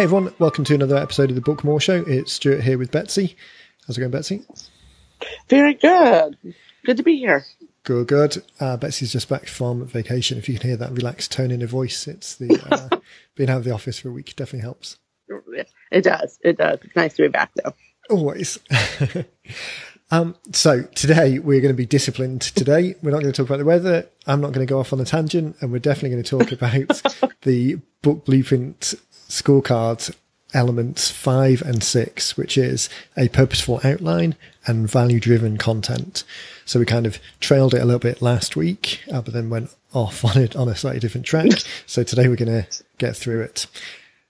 Hey everyone, welcome to another episode of the Book More Show. It's Stuart here with Betsy. How's it going, Betsy? Very good. Good to be here. Good, good. Uh, Betsy's just back from vacation. If you can hear that relaxed tone in her voice, it's the uh, being out of the office for a week definitely helps. It does. It does. It's nice to be back, though. Always. um, so today we're going to be disciplined. Today we're not going to talk about the weather. I'm not going to go off on a tangent, and we're definitely going to talk about the book blueprint scorecard elements five and six, which is a purposeful outline and value driven content. So we kind of trailed it a little bit last week, uh, but then went off on it on a slightly different track. so today we're going to get through it.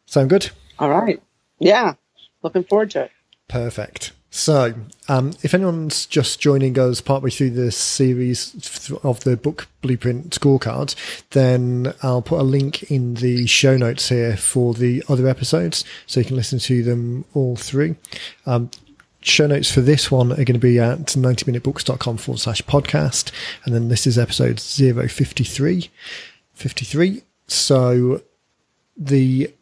Sound good? All right. Yeah. Looking forward to it. Perfect. So, um, if anyone's just joining us partway through the series of the book blueprint scorecard, then I'll put a link in the show notes here for the other episodes so you can listen to them all through. Um, show notes for this one are going to be at 90minutebooks.com forward slash podcast. And then this is episode 053. 53. So the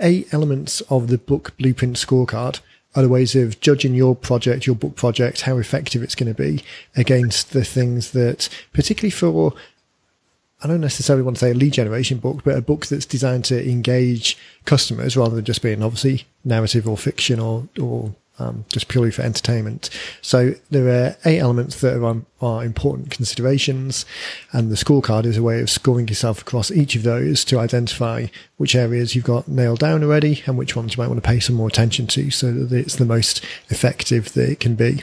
eight elements of the book blueprint scorecard other ways of judging your project, your book project, how effective it's going to be against the things that, particularly for, I don't necessarily want to say a lead generation book, but a book that's designed to engage customers rather than just being obviously narrative or fiction or, or um, just purely for entertainment. So there are eight elements that are, are important considerations, and the scorecard is a way of scoring yourself across each of those to identify which areas you've got nailed down already and which ones you might want to pay some more attention to so that it's the most effective that it can be.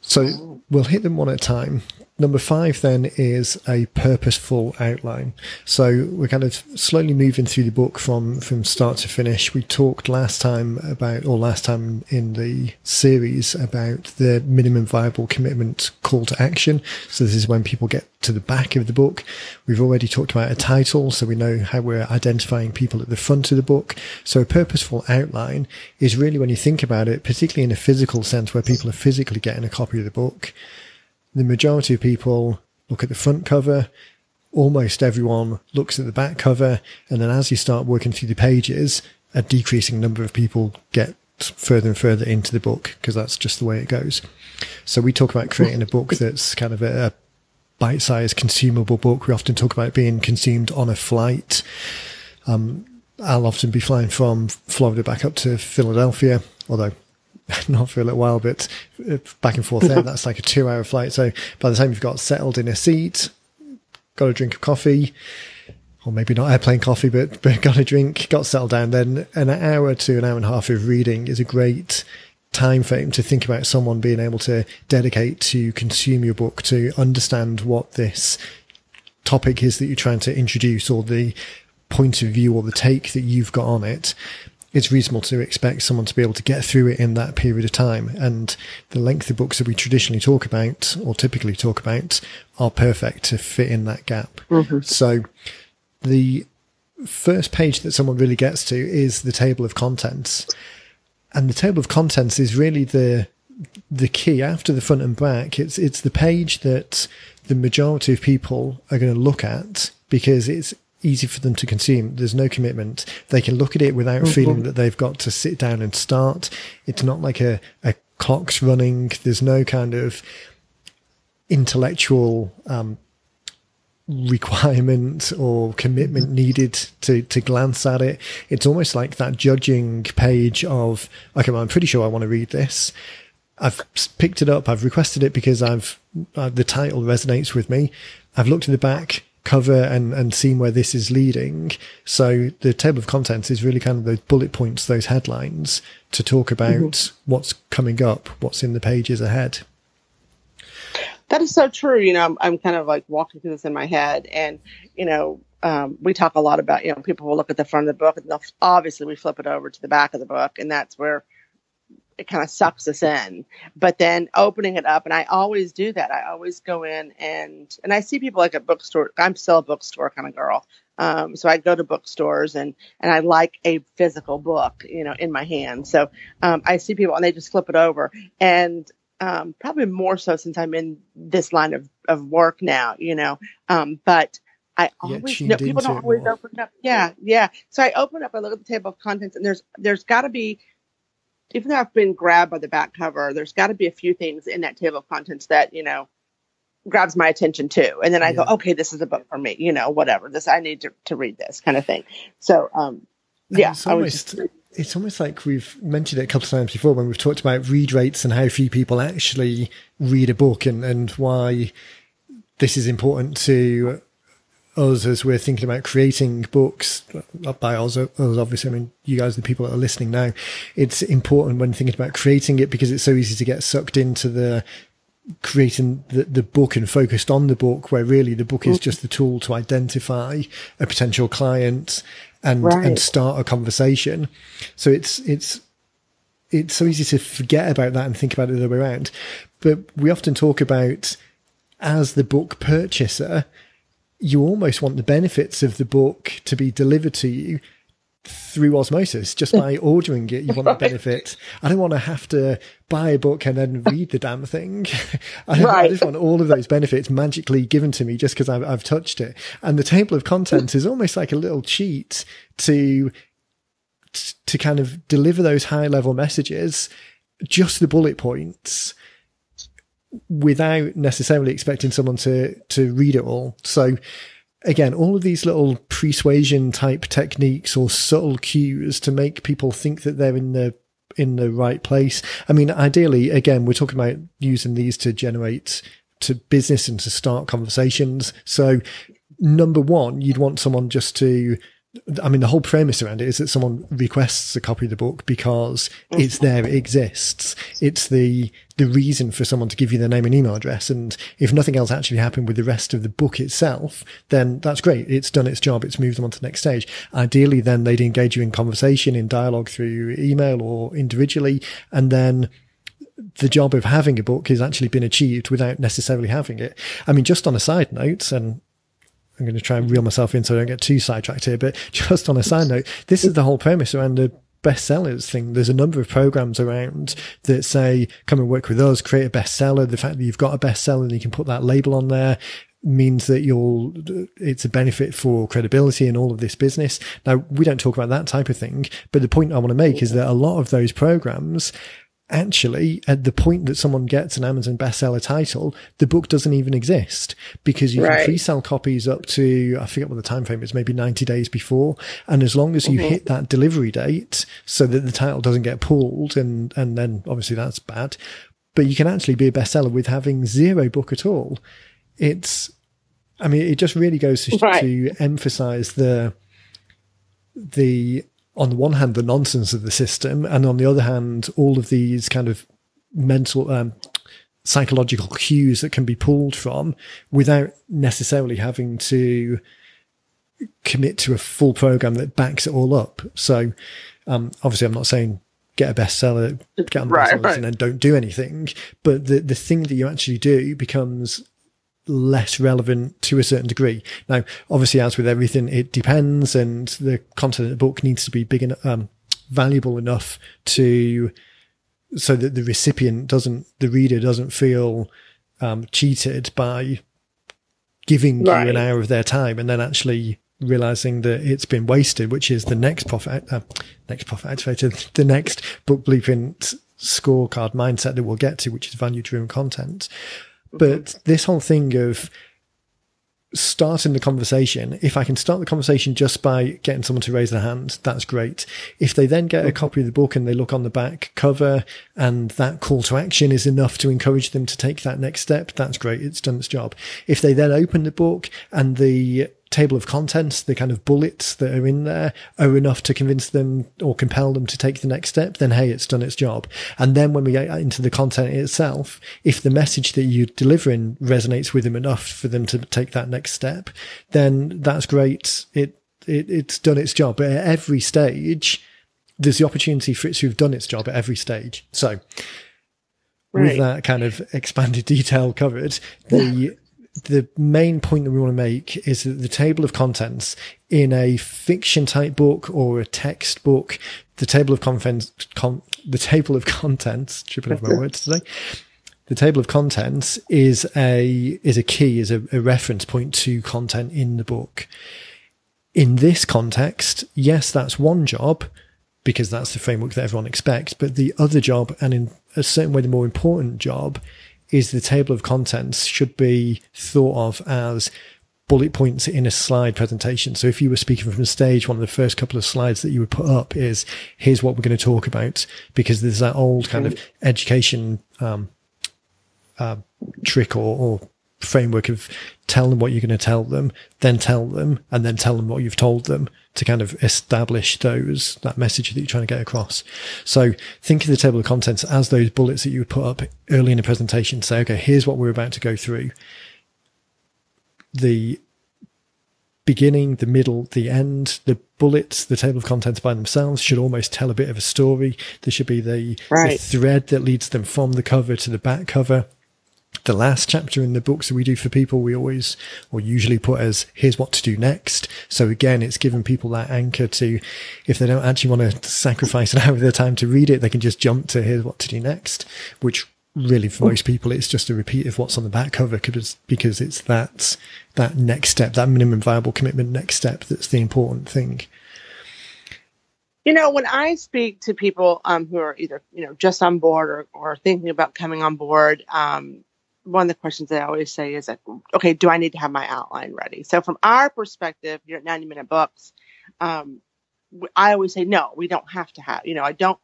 So we'll hit them one at a time. Number five then is a purposeful outline. So we're kind of slowly moving through the book from, from start to finish. We talked last time about, or last time in the series about the minimum viable commitment call to action. So this is when people get to the back of the book. We've already talked about a title, so we know how we're identifying people at the front of the book. So a purposeful outline is really when you think about it, particularly in a physical sense where people are physically getting a copy of the book the majority of people look at the front cover. Almost everyone looks at the back cover. And then as you start working through the pages, a decreasing number of people get further and further into the book because that's just the way it goes. So we talk about creating a book that's kind of a, a bite-sized consumable book. We often talk about being consumed on a flight. Um, I'll often be flying from Florida back up to Philadelphia, although not for a little while, but uh, back and forth there. That's like a two hour flight. So by the time you've got settled in a seat, got a drink of coffee, or maybe not airplane coffee, but, but got a drink, got settled down, then an hour to an hour and a half of reading is a great time frame to think about someone being able to dedicate to consume your book, to understand what this topic is that you're trying to introduce or the point of view or the take that you've got on it it's reasonable to expect someone to be able to get through it in that period of time. And the length of books that we traditionally talk about or typically talk about are perfect to fit in that gap. Mm-hmm. So the first page that someone really gets to is the table of contents. And the table of contents is really the the key after the front and back. It's it's the page that the majority of people are going to look at because it's easy for them to consume. There's no commitment. They can look at it without mm-hmm. feeling that they've got to sit down and start. It's not like a, a clock's running. There's no kind of intellectual, um, requirement or commitment needed to to glance at it. It's almost like that judging page of okay, well, I'm pretty sure I want to read this. I've picked it up. I've requested it because I've uh, the title resonates with me. I've looked at the back cover and, and seen where this is leading. So the table of contents is really kind of those bullet points, those headlines to talk about mm-hmm. what's coming up, what's in the pages ahead. That is so true. You know, I'm, I'm kind of like walking through this in my head and, you know, um, we talk a lot about, you know, people will look at the front of the book and obviously we flip it over to the back of the book and that's where it kind of sucks us in. But then opening it up, and I always do that. I always go in and and I see people like a bookstore. I'm still a bookstore kind of girl. Um, so I go to bookstores and and I like a physical book, you know, in my hand. So um, I see people and they just flip it over, and um, probably more so since I'm in this line of of work now, you know. Um, but I always know people don't always open up. Yeah, yeah. So I open up, I look at the table of contents, and there's there's got to be, even though I've been grabbed by the back cover, there's got to be a few things in that table of contents that you know grabs my attention too. And then I yeah. go, okay, this is a book for me. You know, whatever. This I need to, to read this kind of thing. So, um, yeah, it's almost, just, it's almost like we've mentioned it a couple of times before when we've talked about read rates and how few people actually read a book and, and why this is important to us as we're thinking about creating books, not by us, us obviously, I mean, you guys, the people that are listening now, it's important when thinking about creating it because it's so easy to get sucked into the creating the, the book and focused on the book where really the book is just the tool to identify a potential client and, right. and start a conversation. So it's, it's, it's so easy to forget about that and think about it the other way around. But we often talk about as the book purchaser, you almost want the benefits of the book to be delivered to you through osmosis just by ordering it you want right. the benefit i don't want to have to buy a book and then read the damn thing I, right. I, just want all of those benefits magically given to me just because I've, I've touched it and the table of contents is almost like a little cheat to to kind of deliver those high level messages just the bullet points without necessarily expecting someone to to read it all. So again, all of these little persuasion type techniques or subtle cues to make people think that they're in the in the right place. I mean, ideally, again, we're talking about using these to generate to business and to start conversations. So number one, you'd want someone just to I mean, the whole premise around it is that someone requests a copy of the book because mm. it's there, it exists. It's the the reason for someone to give you their name and email address. And if nothing else actually happened with the rest of the book itself, then that's great. It's done its job. It's moved them on to the next stage. Ideally, then they'd engage you in conversation, in dialogue through email or individually, and then the job of having a book has actually been achieved without necessarily having it. I mean, just on a side note, and I'm going to try and reel myself in so I don't get too sidetracked here. But just on a side note, this is the whole premise around the bestsellers thing. There's a number of programs around that say, come and work with us, create a bestseller. The fact that you've got a bestseller and you can put that label on there means that you'll, it's a benefit for credibility and all of this business. Now, we don't talk about that type of thing, but the point I want to make is that a lot of those programs actually at the point that someone gets an Amazon bestseller title, the book doesn't even exist because you right. can pre-sell copies up to I forget what the time frame is, maybe 90 days before. And as long as you mm-hmm. hit that delivery date so that the title doesn't get pulled and and then obviously that's bad. But you can actually be a bestseller with having zero book at all. It's I mean, it just really goes to, right. to emphasize the the on the one hand, the nonsense of the system, and on the other hand, all of these kind of mental, um, psychological cues that can be pulled from without necessarily having to commit to a full program that backs it all up. So, um, obviously, I'm not saying get a bestseller, get on the right, right. and then don't do anything. But the, the thing that you actually do becomes less relevant to a certain degree. Now, obviously, as with everything, it depends, and the content of the book needs to be big enough, um, valuable enough to so that the recipient doesn't, the reader doesn't feel um, cheated by giving right. you an hour of their time and then actually realizing that it's been wasted, which is the next profit, uh, next profit activator, the next book blueprint scorecard mindset that we'll get to, which is value driven content. But this whole thing of starting the conversation, if I can start the conversation just by getting someone to raise their hand, that's great. If they then get a copy of the book and they look on the back cover and that call to action is enough to encourage them to take that next step, that's great. It's done its job. If they then open the book and the table of contents, the kind of bullets that are in there are enough to convince them or compel them to take the next step, then hey, it's done its job. And then when we get into the content itself, if the message that you're delivering resonates with them enough for them to take that next step, then that's great. It, it it's done its job. But at every stage, there's the opportunity for it to have done its job at every stage. So, right. with that kind of expanded detail covered, the the main point that we want to make is that the table of contents in a fiction type book or a textbook, the table of contents, con, the table of contents, tripping over my words today, the table of contents is a is a key, is a, a reference point to content in the book. In this context, yes, that's one job because that's the framework that everyone expects. But the other job, and in a certain way, the more important job, is the table of contents should be thought of as bullet points in a slide presentation. So if you were speaking from the stage, one of the first couple of slides that you would put up is here's what we're going to talk about because there's that old kind of education um, uh, trick or, or framework of tell them what you're going to tell them, then tell them, and then tell them what you've told them to kind of establish those, that message that you're trying to get across. So think of the table of contents as those bullets that you would put up early in a presentation. Say, okay, here's what we're about to go through. The beginning, the middle, the end, the bullets, the table of contents by themselves should almost tell a bit of a story. There should be the, right. the thread that leads them from the cover to the back cover the last chapter in the books that we do for people, we always or usually put as here's what to do next. So again, it's giving people that anchor to, if they don't actually want to sacrifice an hour of their time to read it, they can just jump to here's what to do next, which really for most people, it's just a repeat of what's on the back cover because, because it's that, that next step, that minimum viable commitment next step that's the important thing. You know, when I speak to people um, who are either, you know, just on board or, or thinking about coming on board, um, one of the questions I always say is like, okay, do I need to have my outline ready? So from our perspective, you're at 90 minute books. Um, I always say, no, we don't have to have, you know, I don't,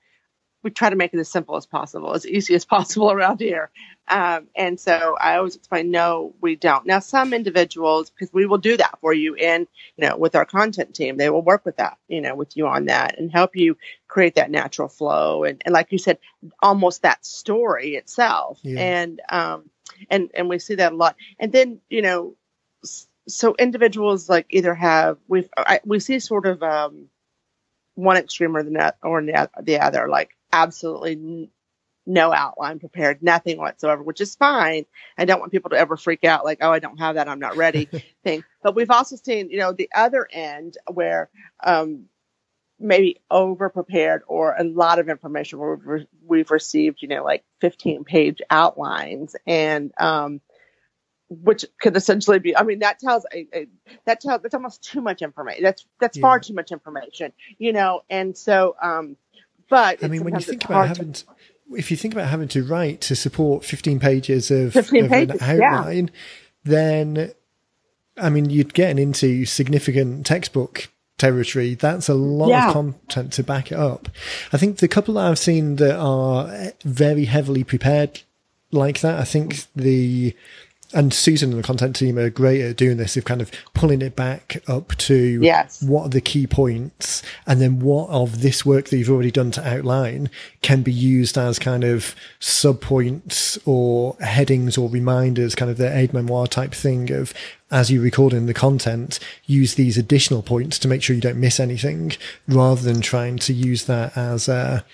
we try to make it as simple as possible, as easy as possible around here. Um, and so I always explain, no, we don't. Now, some individuals, because we will do that for you in, you know, with our content team, they will work with that, you know, with you on that and help you create that natural flow. And, and like you said, almost that story itself. Yeah. And, um, and and we see that a lot. And then you know, so individuals like either have we we see sort of um, one extreme or the net or the other, like absolutely n- no outline prepared, nothing whatsoever, which is fine. I don't want people to ever freak out like, oh, I don't have that, I'm not ready thing. But we've also seen, you know, the other end where um, maybe over prepared or a lot of information where we've, we've received, you know, like 15 page outlines and, um, which could essentially be, I mean, that tells a, a that tells, that's almost too much information. That's, that's yeah. far too much information, you know? And so, um, but I mean, when you think about having, to, if you think about having to write to support 15 pages of, 15 of pages, an outline, yeah. then I mean, you'd get into significant textbook territory, that's a lot yeah. of content to back it up. I think the couple that I've seen that are very heavily prepared like that, I think the and Susan and the content team are great at doing this of kind of pulling it back up to yes. what are the key points and then what of this work that you've already done to outline can be used as kind of sub points or headings or reminders, kind of the aid memoir type thing of as you record in the content, use these additional points to make sure you don't miss anything rather than trying to use that as a,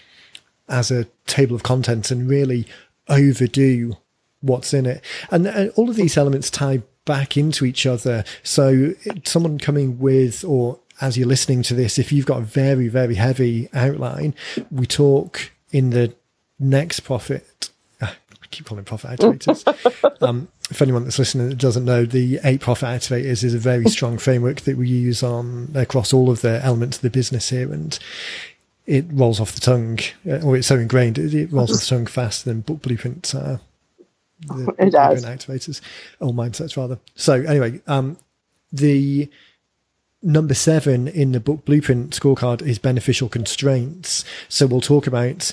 as a table of contents and really overdo what's in it. And, and all of these elements tie back into each other. So someone coming with, or as you're listening to this, if you've got a very, very heavy outline, we talk in the next profit. Ah, I keep calling profit activators. um, for anyone that's listening that doesn't know, the eight profit activators is a very strong framework that we use on across all of the elements of the business here. And it rolls off the tongue, uh, or it's so ingrained, it, it rolls off the tongue faster than book blueprints are the it does. activators or mindsets rather. So anyway, um, the number seven in the book blueprint scorecard is beneficial constraints. So we'll talk about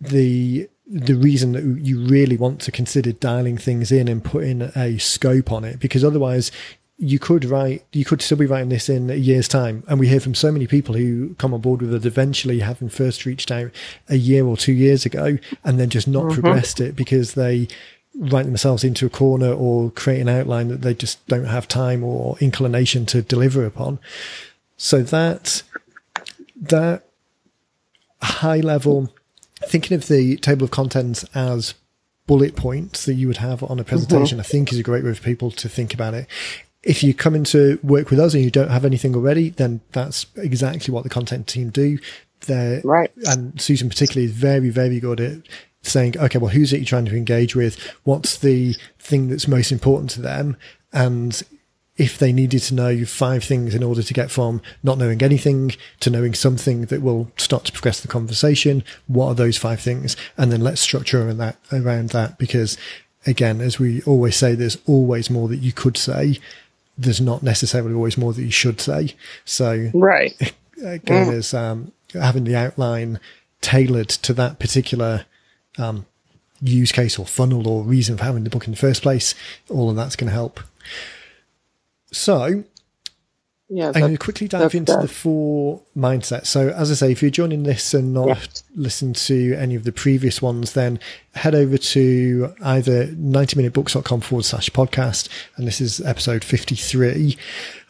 the the reason that you really want to consider dialing things in and putting a scope on it because otherwise you could write, you could still be writing this in a year's time. And we hear from so many people who come on board with it eventually having first reached out a year or two years ago and then just not mm-hmm. progressed it because they write themselves into a corner or create an outline that they just don't have time or inclination to deliver upon. So that, that high level, thinking of the table of contents as bullet points that you would have on a presentation, mm-hmm. I think is a great way for people to think about it. If you come into work with us and you don't have anything already, then that's exactly what the content team do they're Right. and Susan particularly is very, very good at saying, okay, well, who's it you're trying to engage with? What's the thing that's most important to them? And if they needed to know five things in order to get from not knowing anything to knowing something that will start to progress the conversation, what are those five things? And then let's structure around that, around that because again, as we always say, there's always more that you could say. There's not necessarily always more that you should say. So Right. again is um, having the outline tailored to that particular um, use case or funnel or reason for having the book in the first place. All of that's going to help. So Yeah. I'm going to quickly dive into the four mindsets. So, as I say, if you're joining this and not Yeah. listen to any of the previous ones, then head over to either 90minutebooks.com forward slash podcast, and this is episode 53,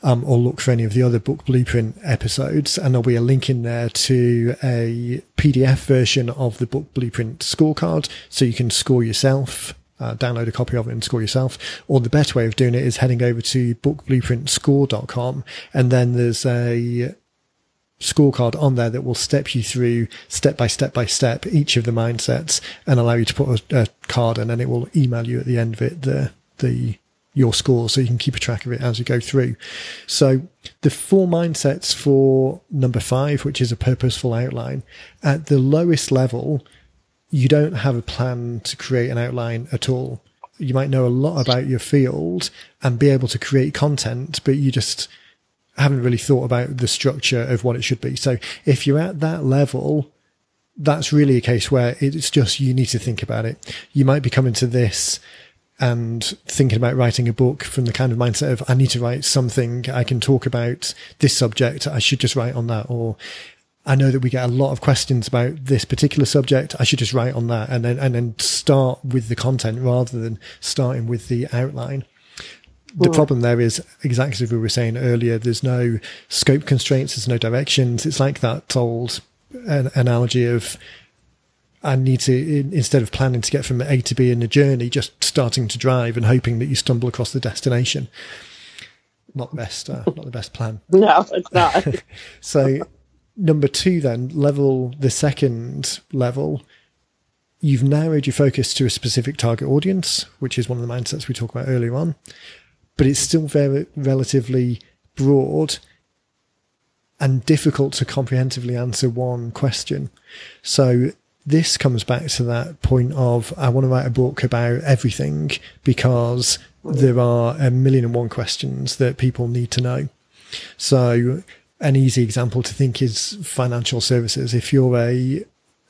um, or look for any of the other book blueprint episodes, and there'll be a link in there to a PDF version of the book blueprint scorecard, so you can score yourself uh, download a copy of it and score yourself. Or the better way of doing it is heading over to bookblueprintscore.com and then there's a scorecard on there that will step you through step by step by step each of the mindsets and allow you to put a, a card and it will email you at the end of it the the your score so you can keep a track of it as you go through. So the four mindsets for number five, which is a purposeful outline, at the lowest level, you don't have a plan to create an outline at all. You might know a lot about your field and be able to create content, but you just haven't really thought about the structure of what it should be. So if you're at that level, that's really a case where it's just you need to think about it. You might be coming to this and thinking about writing a book from the kind of mindset of I need to write something I can talk about this subject. I should just write on that or I know that we get a lot of questions about this particular subject. I should just write on that and then, and then start with the content rather than starting with the outline. The problem there is exactly as we were saying earlier, there's no scope constraints, there's no directions. It's like that old an- analogy of I need to, in- instead of planning to get from A to B in a journey, just starting to drive and hoping that you stumble across the destination. Not the best, uh, not the best plan. No, it's not. So number two, then level the second level, you've narrowed your focus to a specific target audience, which is one of the mindsets we talked about earlier on, but it's still very relatively broad and difficult to comprehensively answer one question. So this comes back to that point of I want to write a book about everything because there are a million and one questions that people need to know. So an easy example to think is financial services. If you're a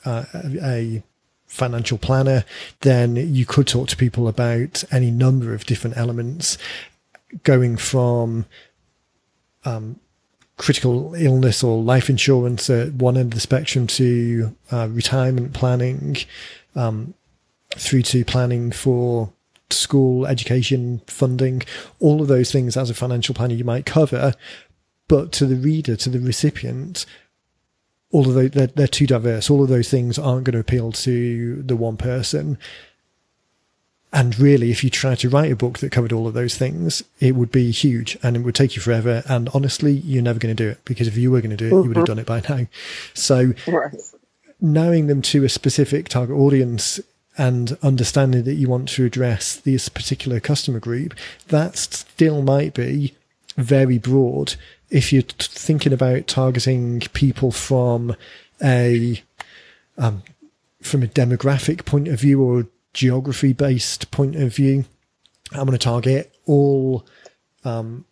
uh, a financial planner, then you could talk to people about any number of different elements, going from um, critical illness or life insurance at one end of the spectrum to uh, retirement planning, um, through to planning for school education funding, all of those things as a financial planner you might cover. But to the reader, to the recipient, all of those, they're, they're too diverse. All of those things aren't going to appeal to the one person. And really, if you try to write a book that covered all of those things, it would be huge and it would take you forever. And honestly, you're never going to do it because if you were going to do it, you would have mm-hmm. done it by now. So right. narrowing them to a specific target audience and understanding that you want to address this particular customer group, that still might be very broad. If you're t- thinking about targeting people from a um, from a demographic point of view or geography based point of view, I'm going to target all um,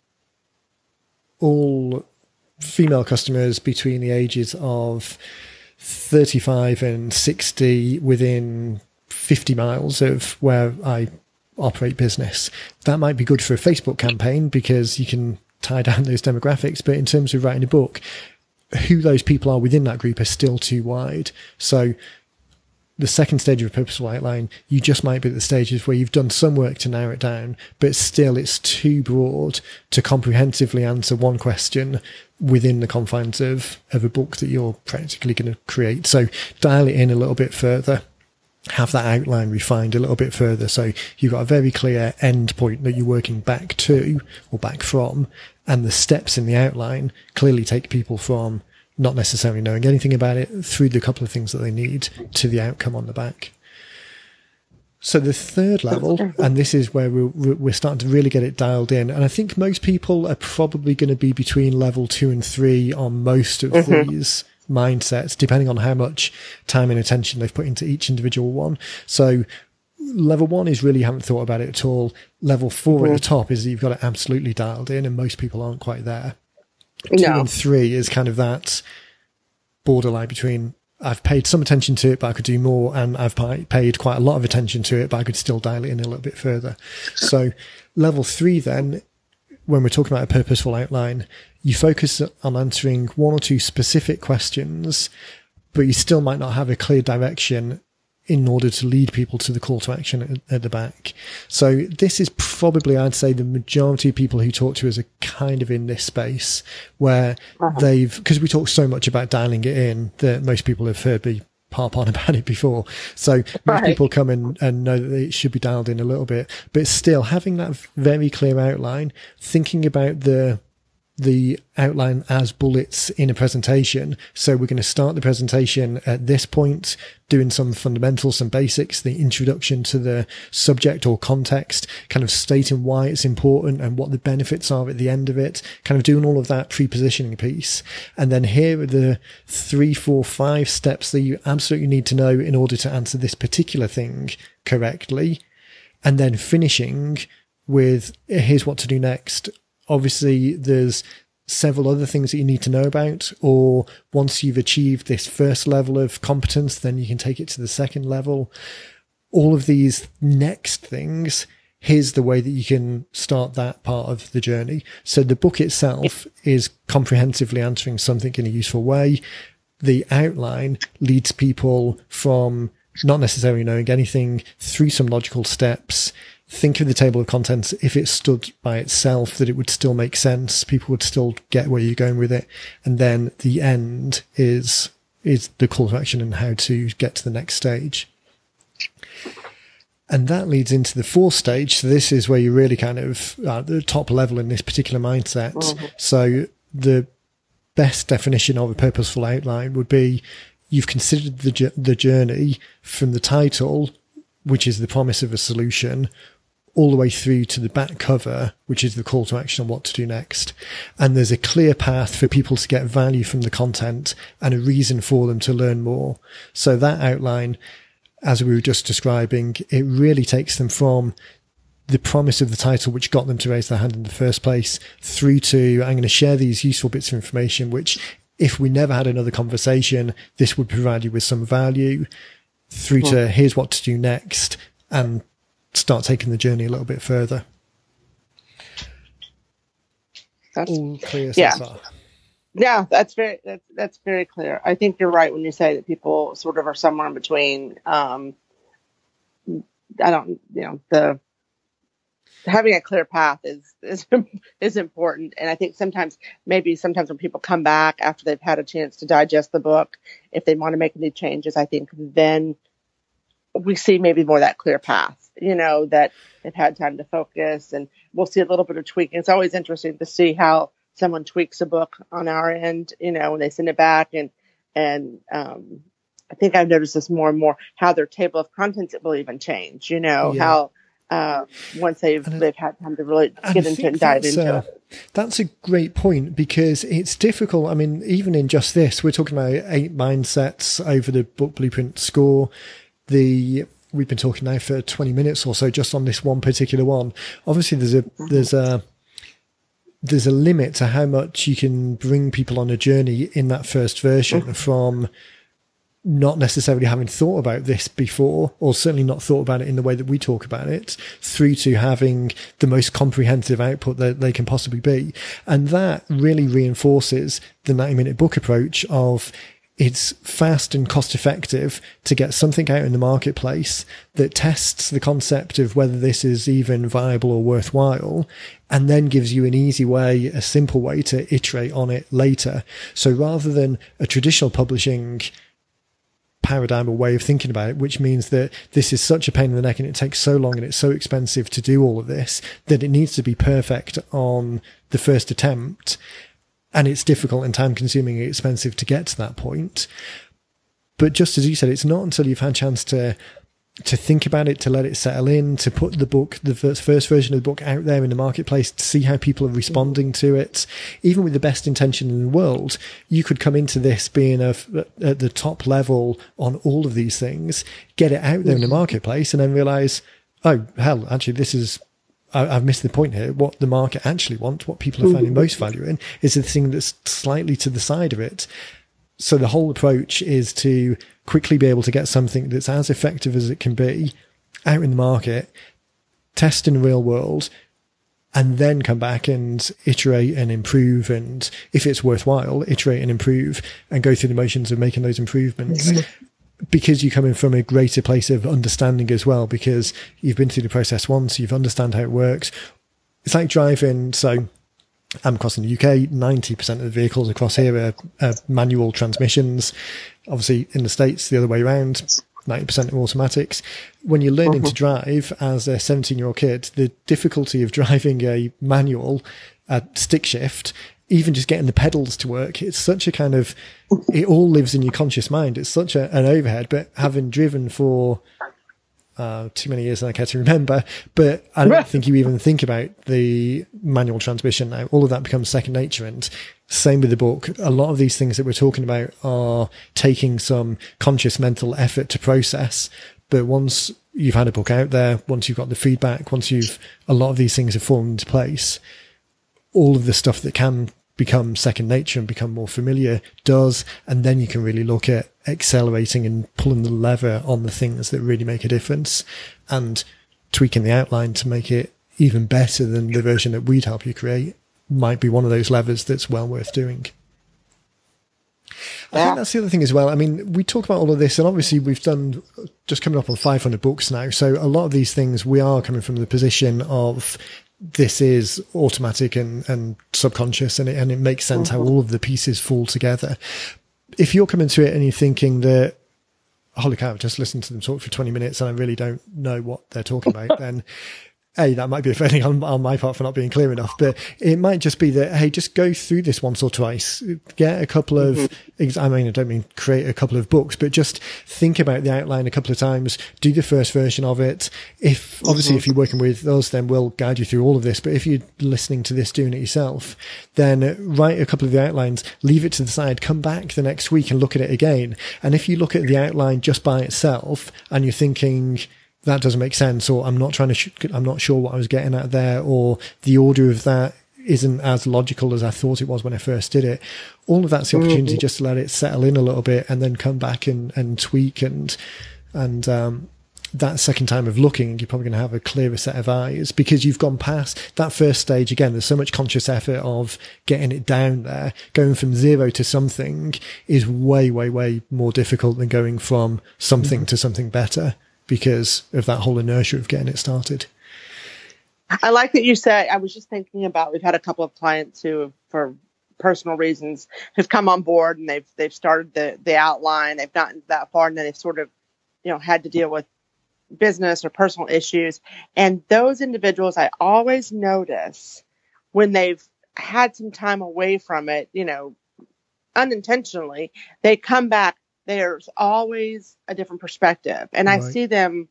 all female customers between the ages of 35 and 60 within 50 miles of where I operate business. That might be good for a Facebook campaign because you can tie down those demographics. But in terms of writing a book, who those people are within that group are still too wide. So the second stage of a purposeful outline, you just might be at the stages where you've done some work to narrow it down, but still it's too broad to comprehensively answer one question within the confines of, of a book that you're practically going to create. So dial it in a little bit further. Have that outline refined a little bit further. So you've got a very clear end point that you're working back to or back from. And the steps in the outline clearly take people from not necessarily knowing anything about it through the couple of things that they need to the outcome on the back. So the third level, and this is where we're, we're starting to really get it dialed in. And I think most people are probably going to be between level two and three on most of mm-hmm. these mindsets, depending on how much time and attention they've put into each individual one. So level one is really you haven't thought about it at all. Level 4 mm-hmm. at the top is you've got it absolutely dialed in, and most people aren't quite there. Two no. and three is kind of that borderline between I've paid some attention to it, but I could do more, and I've paid quite a lot of attention to it, but I could still dial it in a little bit further. So, level three, then, when we're talking about a purposeful outline, you focus on answering one or two specific questions, but you still might not have a clear direction in order to lead people to the call to action at, the back. So this is probably, I'd say, the majority of people who talk to us are kind of in this space where uh-huh. they've, because we talk so much about dialing it in that most people have heard me harp on about it before. So most people come in and know that it should be dialed in a little bit, but still having that very clear outline, thinking about the the outline as bullets in a presentation. So we're going to start the presentation at this point, doing some fundamentals, some basics, the introduction to the subject or context, kind of stating why it's important and what the benefits are at the end of it, kind of doing all of that pre-positioning piece. And then here are the three, four, five steps that you absolutely need to know in order to answer this particular thing correctly. And then finishing with here's what to do next obviously there's several other things that you need to know about, or once you've achieved this first level of competence, then you can take it to the second level. All of these next things, here's the way that you can start that part of the journey. So the book itself is comprehensively answering something in a useful way. The outline leads people from not necessarily knowing anything through some logical steps think of the table of contents. If it stood by itself that it would still make sense. People would still get where you're going with it. And then the end is is the call to action and how to get to the next stage. And that leads into the fourth stage. So this is where you're really kind of at the top level in this particular mindset. Mm-hmm. so the best definition of a purposeful outline would be you've considered the the journey from the title which is the promise of a solution all the way through to the back cover, which is the call to action on what to do next. And there's a clear path for people to get value from the content and a reason for them to learn more. So that outline, as we were just describing, it really takes them from the promise of the title, which got them to raise their hand in the first place, through to I'm going to share these useful bits of information, which if we never had another conversation, this would provide you with some value through to here's what to do next and start taking the journey a little bit further. That's, All clear yeah. So yeah, that's very that's that's very clear. I think you're right when you say that people sort of are somewhere in between. Um, I don't, you know, the having a clear path is is is important, and I think sometimes maybe sometimes when people come back after they've had a chance to digest the book, if they want to make any changes, I think then we see maybe more that clear path you know, that they've had time to focus and we'll see a little bit of tweaking. It's always interesting to see how someone tweaks a book on our end, you know, when they send it back and, and, um, I think I've noticed this more and more how their table of contents will even change, you know, yeah. how, uh, once they've they've had time to really get into and dive into a, it. That's a great point because it's difficult. I mean, even in just this, we're talking about eight mindsets over the book blueprint score. The we've been talking now for 20 minutes or so just on this one particular one. Obviously, there's a there's a there's a limit to how much you can bring people on a journey in that first version mm-hmm. from not necessarily having thought about this before, or certainly not thought about it in the way that we talk about it, through to having the most comprehensive output that they can possibly be. And that really reinforces the 90 minute book approach of it's fast and cost effective to get something out in the marketplace that tests the concept of whether this is even viable or worthwhile and then gives you an easy way, a simple way to iterate on it later. So rather than a traditional publishing paradigm or way of thinking about it, which means that this is such a pain in the neck and it takes so long and it's so expensive to do all of this that it needs to be perfect on the first attempt and it's difficult and time consuming and expensive to get to that point. But just as you said, it's not until you've had a chance to to think about it, to let it settle in, to put the book, the first, first version of the book out there in the marketplace, to see how people are responding to it. Even with the best intention in the world, you could come into this being a, at the top level on all of these things, get it out there in the mm-hmm. marketplace, and then realize, oh, hell, actually, this is I, have missed the point here. What the market actually wants, what people are finding most value in, is the thing that's slightly to the side of it. So the whole approach is to quickly be able to get something that's as effective as it can be out in the market, test in the real world, and then come back and iterate and improve. And if it's worthwhile, iterate and improve and go through the motions of making those improvements. Mm-hmm because you come in from a greater place of understanding as well, because you've been through the process once, you've understand how it works. It's like driving. So I'm across in the UK, 90% of the vehicles across here are, are manual transmissions. Obviously in the States, the other way around. 90% are automatics. When you're learning to uh-huh. drive as a 17 year old kid, the difficulty of driving a manual at stick shift even just getting the pedals to work, it's such a kind of, it all lives in your conscious mind. It's such a, an overhead, but having driven for, uh, too many years and I care to remember, but I don't think you even think about the manual transmission now. All of that becomes second nature. And same with the book. A lot of these things that we're talking about are taking some conscious mental effort to process. But once you've had a book out there, once you've got the feedback, once you've, a lot of these things have fallen into place, all of the stuff that can become second nature and become more familiar does. And then you can really look at accelerating and pulling the lever on the things that really make a difference and tweaking the outline to make it even better than the version that we'd help you create might be one of those levers that's well worth doing. I think that's the other thing as well. I mean, we talk about all of this, and obviously we've done just coming up on 500 books now. So a lot of these things we are coming from the position of this is automatic and, and subconscious and it, and it makes sense how mm-hmm. all of the pieces fall together. If you're coming to it and you're thinking that, holy cow, I've just listened to them talk for 20 minutes and I really don't know what they're talking about, then a that might be offending on, on my part for not being clear enough, but it might just be that hey, just go through this once or twice, get a couple of. Mm-hmm. I mean, I don't mean create a couple of books, but just think about the outline a couple of times. Do the first version of it. If obviously mm-hmm. if you're working with us, then we'll guide you through all of this. But if you're listening to this doing it yourself, then write a couple of the outlines, leave it to the side, come back the next week and look at it again. And if you look at the outline just by itself and you're thinking that doesn't make sense, or I'm not trying to, sh- I'm not sure what I was getting at there, or the order of that isn't as logical as I thought it was when I first did it. All of that's the opportunity mm-hmm. just to let it settle in a little bit and then come back and, and tweak and, and, um, that second time of looking, you're probably going to have a clearer set of eyes because you've gone past that first stage. Again, there's so much conscious effort of getting it down there. Going from zero to something is way, way, way more difficult than going from something mm-hmm. to something better because of that whole inertia of getting it started. I like that you said. I was just thinking about. We've had a couple of clients who, for personal reasons, have come on board and they've they've started the the outline. They've gotten that far, and then they've sort of, you know, had to deal with business or personal issues. And those individuals, I always notice when they've had some time away from it, you know, unintentionally, they come back there's always a different perspective. And right. I see them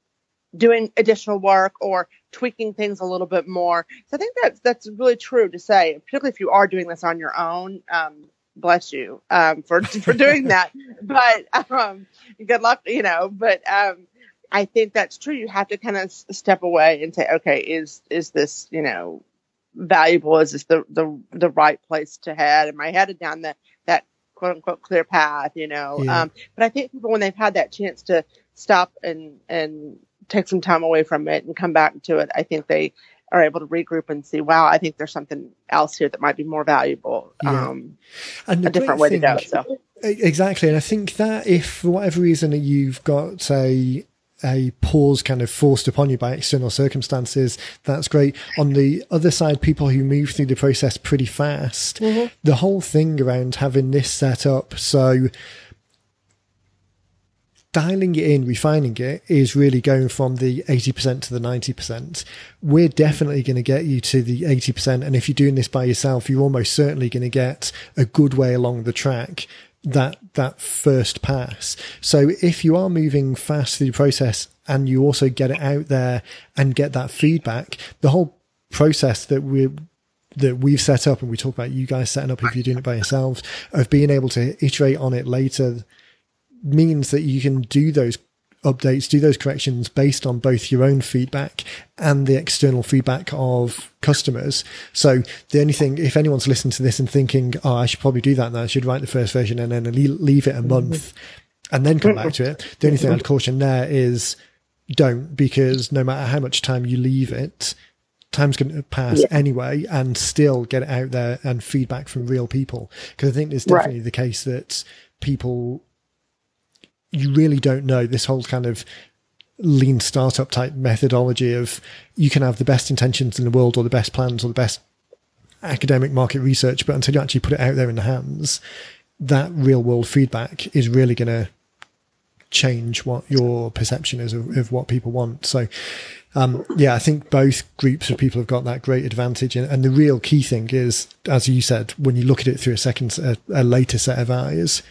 doing additional work or tweaking things a little bit more. So I think that's that's really true to say, particularly if you are doing this on your own. Um, bless you um, for for doing that. But um, good luck, you know. But um, I think that's true. You have to kind of step away and say, okay, is is this you know valuable? Is this the the the right place to head? Am I headed down the that quote unquote clear path, you know. Yeah. Um, but I think people when they've had that chance to stop and and take some time away from it and come back to it, I think they are able to regroup and see, wow, I think there's something else here that might be more valuable. Yeah. Um, and a different way thing, to go. So. Exactly. And I think that if for whatever reason you've got a a pause kind of forced upon you by external circumstances, that's great. On the other side, people who move through the process pretty fast, mm-hmm. the whole thing around having this set up so dialing it in, refining it is really going from the 80% to the 90%. We're definitely going to get you to the 80%. And if you're doing this by yourself, you're almost certainly going to get a good way along the track that, that first pass. So if you are moving fast through the process and you also get it out there and get that feedback, the whole process that we that we've set up and we talk about you guys setting up if you're doing it by yourselves of being able to iterate on it later means that you can do those updates, do those corrections based on both your own feedback and the external feedback of customers. So the only thing, if anyone's listening to this and thinking, oh, I should probably do that now, I should write the first version and then leave it a month and then come back to it. The only thing I'd caution there is don't because no matter how much time you leave it, time's going to pass yeah. anyway and still get it out there and feedback from real people. Because I think it's definitely right. the case that people you really don't know this whole kind of lean startup type methodology of you can have the best intentions in the world or the best plans or the best academic market research, but until you actually put it out there in the hands, that real world feedback is really going to change what your perception is of, of what people want. So, um, yeah, I think both groups of people have got that great advantage. And, and, the real key thing is, as you said, when you look at it through a second, a, a later set of eyes,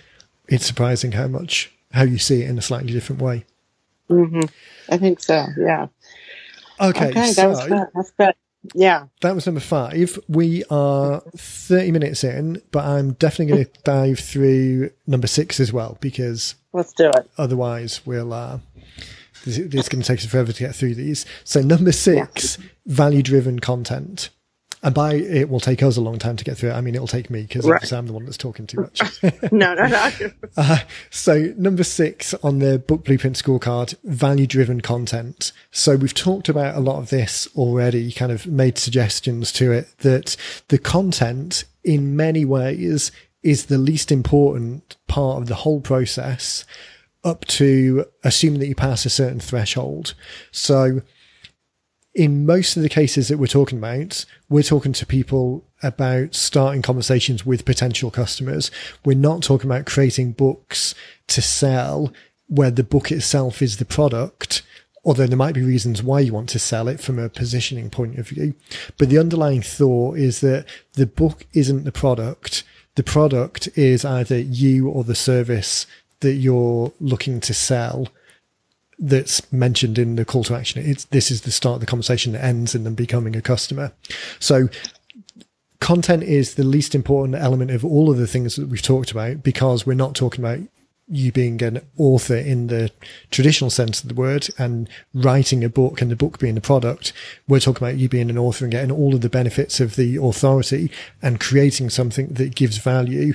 it's surprising how much how you see it in a slightly different way. Mm-hmm. I think so. Yeah. Okay. Okay. So that was good. That's good. Yeah. That was number five. We are 30 minutes in, but I'm definitely going to dive through number six as well because let's do it. Otherwise, we'll, uh, this, is going to take us forever to get through these. So number six, yeah. value driven content and by it will take us a long time to get through it. I mean, it'll take me because right. I'm the one that's talking too much. no, no, no. uh, so number six on the book blueprint scorecard, value driven content. So we've talked about a lot of this already, kind of made suggestions to it that the content in many ways is the least important part of the whole process up to assuming that you pass a certain threshold. So in most of the cases that we're talking about, we're talking to people about starting conversations with potential customers. We're not talking about creating books to sell where the book itself is the product, although there might be reasons why you want to sell it from a positioning point of view. But the underlying thought is that the book isn't the product. The product is either you or the service that you're looking to sell that's mentioned in the call to action. It's this is the start of the conversation that ends in them becoming a customer. So content is the least important element of all of the things that we've talked about because we're not talking about you being an author in the traditional sense of the word and writing a book and the book being the product. We're talking about you being an author and getting all of the benefits of the authority and creating something that gives value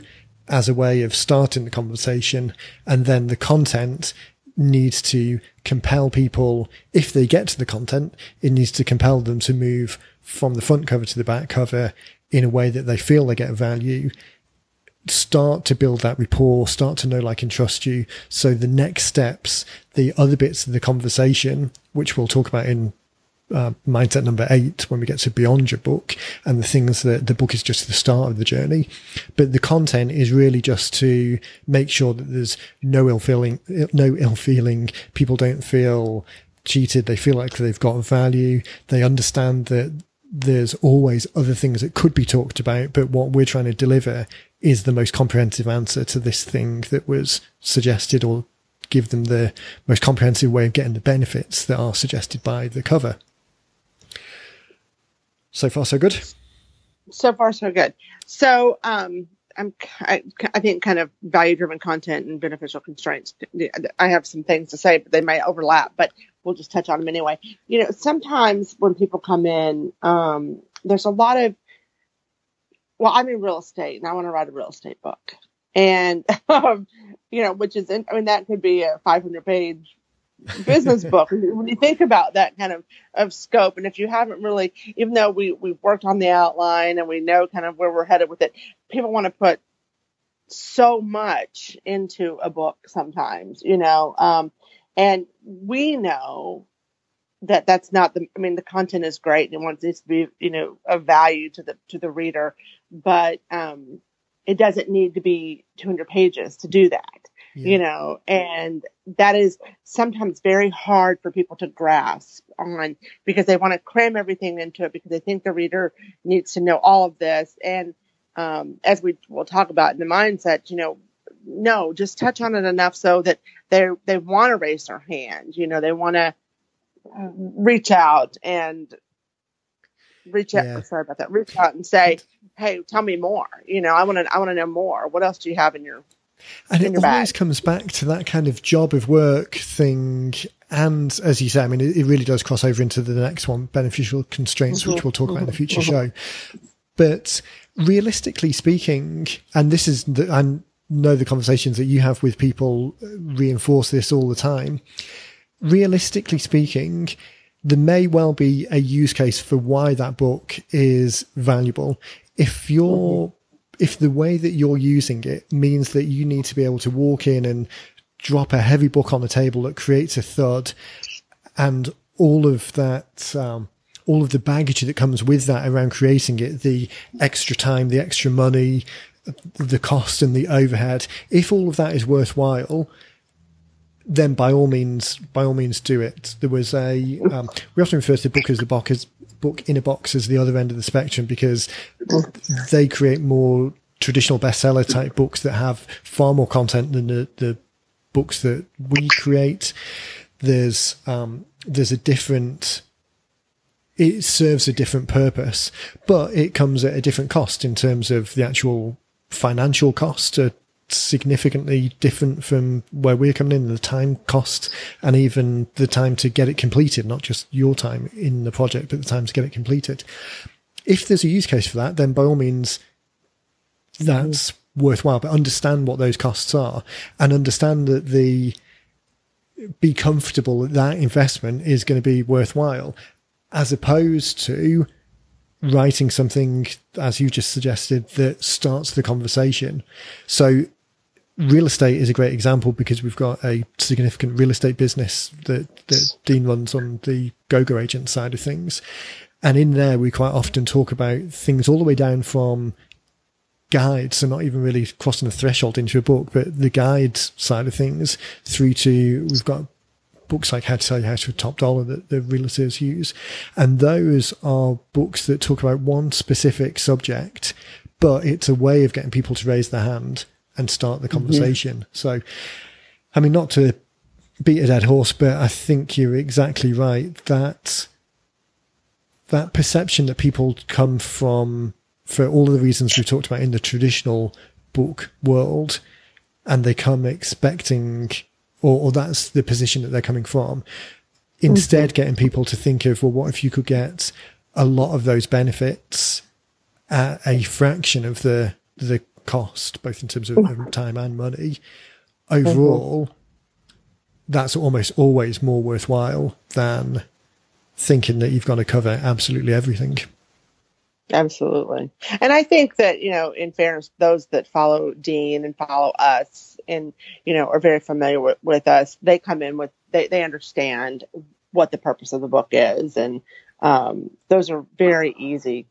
as a way of starting the conversation. And then the content needs to compel people, if they get to the content, it needs to compel them to move from the front cover to the back cover in a way that they feel they get value. Start to build that rapport, start to know, like, and trust you. So the next steps, the other bits of the conversation, which we'll talk about in uh, mindset number eight when we get to beyond your book and the things that the book is just the start of the journey. But the content is really just to make sure that there's no ill feeling, no ill feeling. People don't feel cheated. They feel like they've got value. They understand that there's always other things that could be talked about, but what we're trying to deliver is the most comprehensive answer to this thing that was suggested or give them the most comprehensive way of getting the benefits that are suggested by the cover. So far, so good. So far, so good. So, um, I'm, I, I think kind of value driven content and beneficial constraints. I have some things to say, but they may overlap, but we'll just touch on them anyway. You know, sometimes when people come in, um, there's a lot of, well, I'm in real estate and I want to write a real estate book. And, um, you know, which is, I mean, that could be a 500 page business book when you think about that kind of, of scope. And if you haven't really, even though we, we've worked on the outline and we know kind of where we're headed with it, people want to put so much into a book sometimes, you know, um, and we know that that's not the, I mean, the content is great and it wants this to be, you know, of value to the, to the reader, but, um, it doesn't need to be 200 pages to do that yeah. you know, and that is sometimes very hard for people to grasp on because they want to cram everything into it because they think the reader needs to know all of this. And um, as we will talk about in the mindset, you know, no, just touch on it enough so that they they want to raise their hand. You know, they want to reach out and reach out. Yeah. Sorry about that. Reach out and say, "Hey, tell me more." You know, I want to. I want to know more. What else do you have in your and it always bag? comes back to that kind of job of work thing. And as you say, I mean, it, it really does cross over into the next one, beneficial constraints, mm-hmm. which we'll talk about in a future mm-hmm. show. But realistically speaking, and this is the, I know the conversations that you have with people reinforce this all the time. Realistically speaking, there may well be a use case for why that book is valuable. If you're, mm-hmm. If the way that you're using it means that you need to be able to walk in and drop a heavy book on the table that creates a thud and all of that, um, all of the baggage that comes with that around creating it, the extra time, the extra money, the cost and the overhead, if all of that is worthwhile, then by all means, by all means, do it. There was a um, we often refer to the book as the book as book in a box as the other end of the spectrum because they create more traditional bestseller type books that have far more content than the, the books that we create. There's um, there's a different it serves a different purpose, but it comes at a different cost in terms of the actual financial cost significantly different from where we're coming in, the time cost and even the time to get it completed, not just your time in the project, but the time to get it completed. If there's a use case for that, then by all means, that's worthwhile, but understand what those costs are and understand that the, be comfortable that that investment is going to be worthwhile as opposed to writing something, as you just suggested, that starts the conversation. So real estate is a great example because we've got a significant real estate business that, that Dean runs on the GoGo agent side of things. And in there, we quite often talk about things all the way down from guides, so not even really crossing the threshold into a book, but the guides side of things through to we've got books like How to Sell Your House for Top Dollar that the realtors use. And those are books that talk about one specific subject, but it's a way of getting people to raise their hand and start the conversation. So, I mean, not to beat a dead horse, but I think you're exactly right that that perception that people come from for all of the reasons we've talked about in the traditional book world and they come expecting or, or that's the position that they're coming from. Instead, mm-hmm. getting people to think of, well, what if you could get a lot of those benefits at a fraction of the the cost, both in terms of mm-hmm. time and money. Overall, mm-hmm. that's almost always more worthwhile than thinking that you've got to cover absolutely everything. Absolutely. And I think that, you know, in fairness, those that follow Dean and follow us and, you know, are very familiar with, with us, they come in with, they, they understand what the purpose of the book is. And um, those are very easy.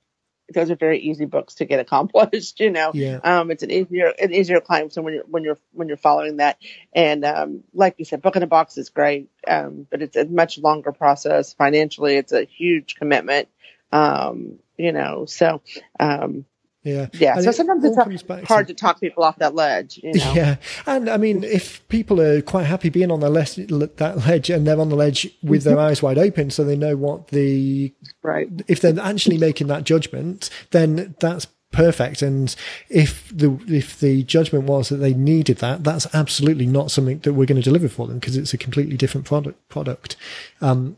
Those are very easy books to get accomplished, you know. Yeah. Um, it's an easier, an easier climb. So when you're, when you're, when you're following that, and um, like you said, book in a box is great, um, but it's a much longer process. Financially, it's a huge commitment. Um, you know, so, um, yeah. Yeah. And so it sometimes it's hard to, to, talk people off that ledge. You know? Yeah. And I mean, if people are quite happy being on the ledge, that ledge and they're on the ledge with their eyes wide open, so they know what the, right. If they're actually making that judgment, then that's perfect. And if the, if the judgment was that they needed that, that's absolutely not something that we're going to deliver for them because it's a completely different product, product. Um,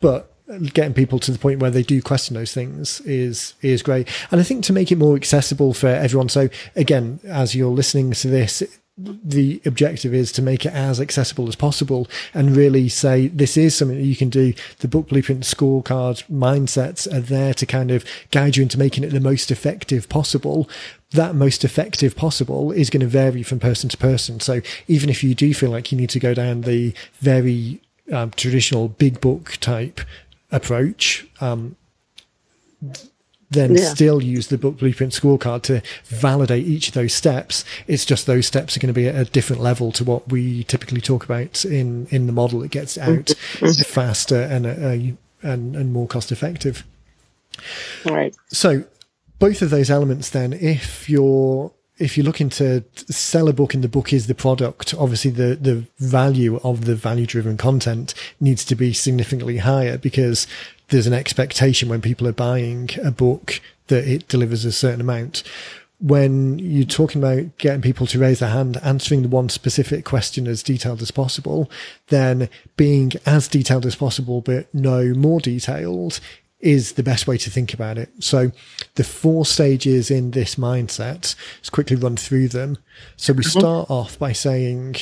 but getting people to the point where they do question those things is is great and i think to make it more accessible for everyone so again as you're listening to this the objective is to make it as accessible as possible and really say this is something that you can do. The book blueprint scorecard mindsets are there to kind of guide you into making it the most effective possible. That most effective possible is going to vary from person to person. So even if you do feel like you need to go down the very um, traditional big book type approach, um, then Yeah. still use the book blueprint scorecard to validate each of those steps. It's just those steps are going to be at a different level to what we typically talk about in, in the model. It gets out faster and, uh, and, and more cost effective. Right. So both of those elements then, if you're if you're looking to sell a book and the book is the product, obviously the, the value of the value driven content needs to be significantly higher because there's an expectation when people are buying a book that it delivers a certain amount. When you're talking about getting people to raise their hand, answering the one specific question as detailed as possible, then being as detailed as possible, but no more detailed is the best way to think about it. So the four stages in this mindset, let's quickly run through them. So we mm-hmm. start off by saying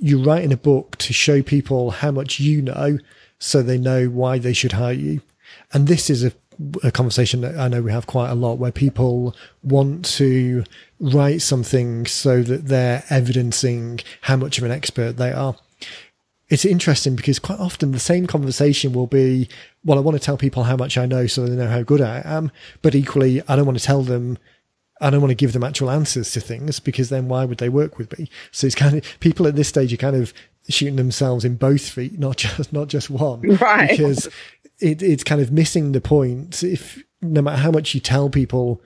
you're writing a book to show people how much you know so they know why they should hire you. And this is a, a conversation that I know we have quite a lot where people want to write something so that they're evidencing how much of an expert they are it's interesting because quite often the same conversation will be, well, I want to tell people how much I know so they know how good I am. But equally, I don't want to tell them, I don't want to give them actual answers to things because then why would they work with me? So it's kind of, people at this stage are kind of shooting themselves in both feet, not just, not just one. Right. Because it, it's kind of missing the point. If no matter how much you tell people,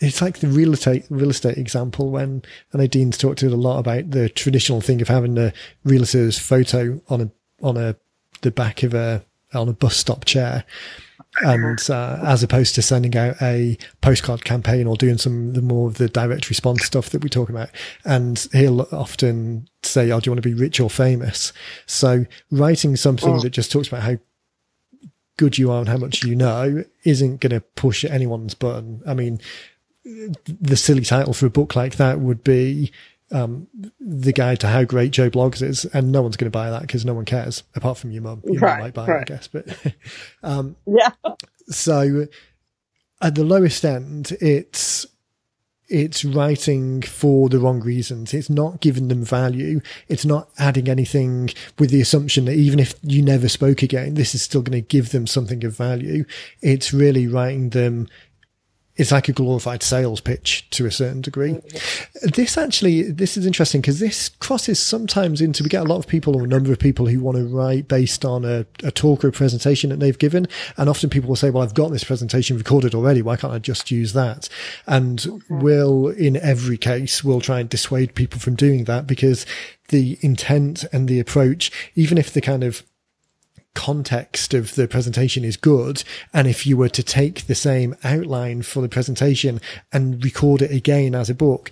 it's like the real estate real estate example when I know Dean's talked to it a lot about the traditional thing of having the realtor's photo on a on a the back of a on a bus stop chair. And uh, as opposed to sending out a postcard campaign or doing some the more of the direct response stuff that we talk about, and he'll often say, "Oh, do you want to be rich or famous?" So writing something that just talks about how good you are and how much you know isn't going to push anyone's button. I mean, the silly title for a book like that would be um, the guide to how great Joe Bloggs is, and no one's going to buy that because no one cares apart from your mum. Your Right, mum might buy it, I guess. But Yeah. so at the lowest end, it's it's writing for the wrong reasons. It's not giving them value. It's not adding anything with the assumption that even if you never spoke again, this is still going to give them something of value. It's really writing them. It's like a glorified sales pitch to a certain degree. This actually, this is interesting because this crosses sometimes into, we get a lot of people or a number of people who want to write based on a, a talk or a presentation that they've given. And often people will say, well, I've got this presentation recorded already. Why can't I just use that? And we'll, in every case, we'll try and dissuade people from doing that because the intent and the approach, even if the kind of context of the presentation is good. And if you were to take the same outline for the presentation and record it again as a book,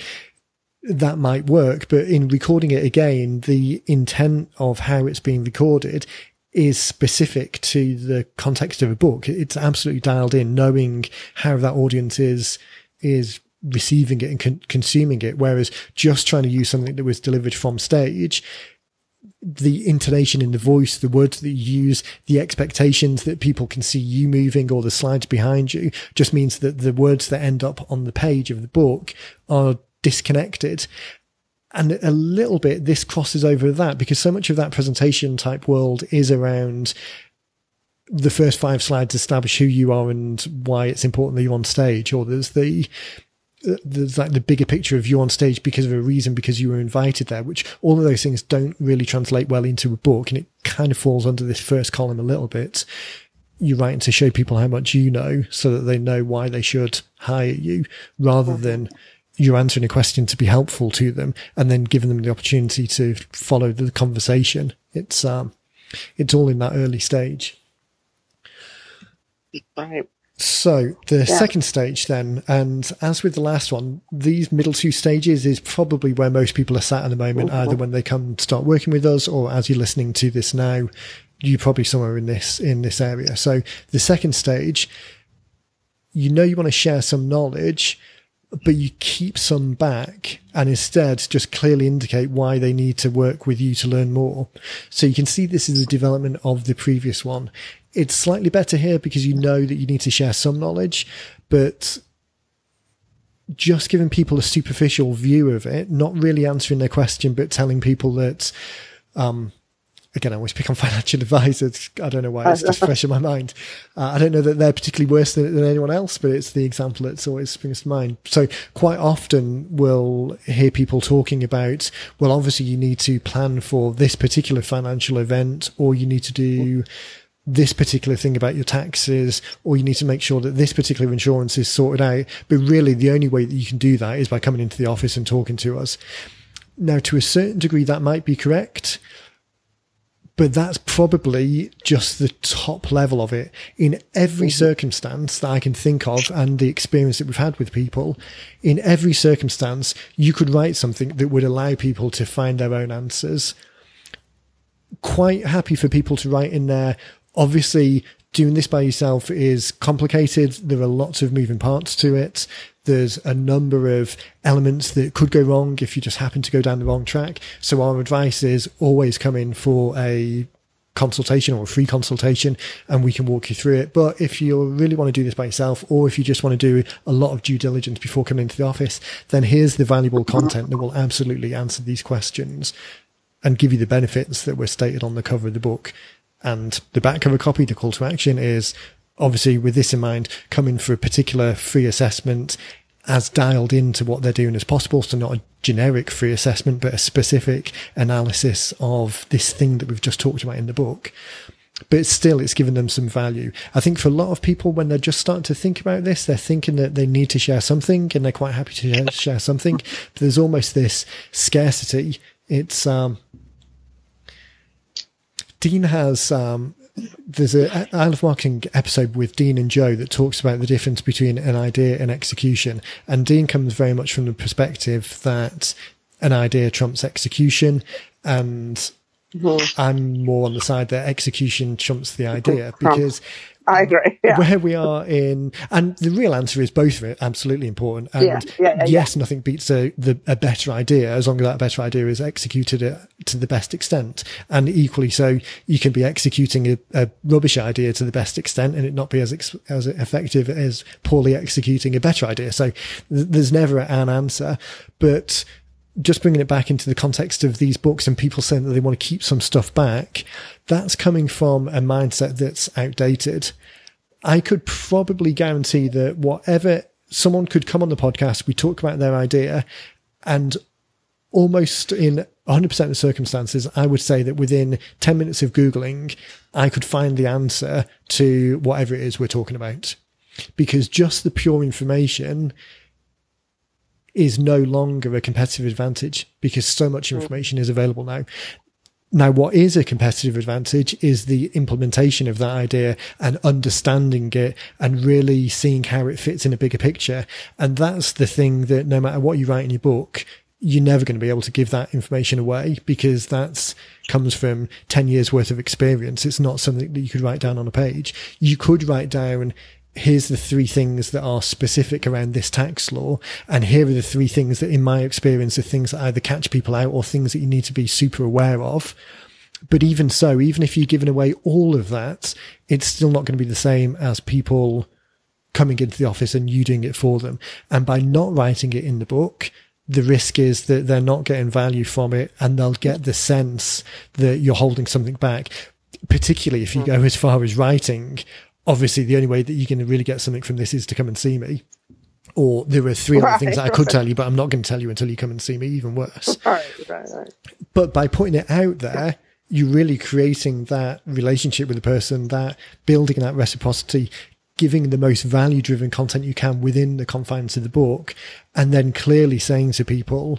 that might work. But in recording it again, the intent of how it's being recorded is specific to the context of a book. It's absolutely dialed in, knowing how that audience is, is receiving it and con- consuming it. Whereas just trying to use something that was delivered from stage, the intonation in the voice, the words that you use, the expectations that people can see you moving or the slides behind you just means that the words that end up on the page of the book are disconnected. And a little bit, this crosses over that because so much of that presentation type world is around the first five slides establish who you are and why it's important that you're on stage, or there's the there's like the bigger picture of you on stage because of a reason, because you were invited there, which all of those things don't really translate well into a book. And it kind of falls under this first column a little bit. You're writing to show people how much you know so that they know why they should hire you rather than you're answering a question to be helpful to them and then giving them the opportunity to follow the conversation. It's, um, it's all in that early stage. Right. So the second stage then, and as with the last one, these middle two stages is probably where most people are sat at the moment, either when they come start working with us or as you're listening to this now, you're probably somewhere in this, in this area. So the second stage, you know, you want to share some knowledge, but you keep some back and instead just clearly indicate why they need to work with you to learn more. So you can see this is a development of the previous one. It's slightly better here because you know that you need to share some knowledge, but just giving people a superficial view of it, not really answering their question, but telling people that, um, again, I always pick on financial advisors. I don't know why it's just fresh in my mind. Uh, I don't know that they're particularly worse than, than, anyone else, but it's the example that's always springs to mind. So quite often we'll hear people talking about, well, obviously you need to plan for this particular financial event or you need to do this particular thing about your taxes, or you need to make sure that this particular insurance is sorted out. But really, the only way that you can do that is by coming into the office and talking to us. Now, to a certain degree, that might be correct, but that's probably just the top level of it. In every mm-hmm. circumstance that I can think of and the experience that we've had with people, in every circumstance, you could write something that would allow people to find their own answers. Quite happy for people to write in there, obviously doing this by yourself is complicated. There are lots of moving parts to it. There's a number of elements that could go wrong if you just happen to go down the wrong track. So our advice is always come in for a consultation or a free consultation and we can walk you through it. But if you really want to do this by yourself or if you just want to do a lot of due diligence before coming into the office, then here's the valuable content that will absolutely answer these questions and give you the benefits that were stated on the cover of the book. And the back of a copy, the call to action is obviously with this in mind, coming for a particular free assessment as dialed into what they're doing as possible. So not a generic free assessment, but a specific analysis of this thing that we've just talked about in the book. But still, it's given them some value. I think for a lot of people, when they're just starting to think about this, they're thinking that they need to share something and they're quite happy to share something. But there's almost this scarcity. It's, um, Dean has um, there's a I Love Marketing episode with Dean and Joe that talks about the difference between an idea and execution. And Dean comes very much from the perspective that an idea trumps execution, and mm-hmm. I'm more on the side that execution trumps the idea because I agree. Yeah. Where we are in, and the real answer is both of it absolutely important. And yeah, yeah, yes, nothing beats a, the, a better idea as long as that better idea is executed to the best extent. And equally so, you can be executing a, a rubbish idea to the best extent and it not be as, ex- as effective as poorly executing a better idea. So th- there's never an answer, but just bringing it back into the context of these books and people saying that they want to keep some stuff back, that's coming from a mindset that's outdated. I could probably guarantee that whatever someone could come on the podcast, we talk about their idea, and almost in 100% of circumstances, I would say that within 10 minutes of Googling, I could find the answer to whatever it is we're talking about. Because just the pure information is no longer a competitive advantage because so much mm. information is available now. Now, what is a competitive advantage is the implementation of that idea and understanding it and really seeing how it fits in a bigger picture. And that's the thing that no matter what you write in your book, you're never going to be able to give that information away because that's comes from 10 years worth of experience. It's not something that you could write down on a page. You could write down here's the three things that are specific around this tax law. And here are the three things that, in my experience, are things that either catch people out or things that you need to be super aware of. But even so, even if you've given away all of that, it's still not going to be the same as people coming into the office and you doing it for them. And by not writing it in the book, the risk is that they're not getting value from it and they'll get the sense that you're holding something back particularly if you mm. go as far as writing obviously the only way that you can really get something from this is to come and see me. Or there are three right, other things that I could tell you, but I'm not going to tell you until you come and see me, even worse. Right, right, right. But by putting it out there, you're really creating that relationship with the person, that building that reciprocity, giving the most value driven content you can within the confines of the book, and then clearly saying to people,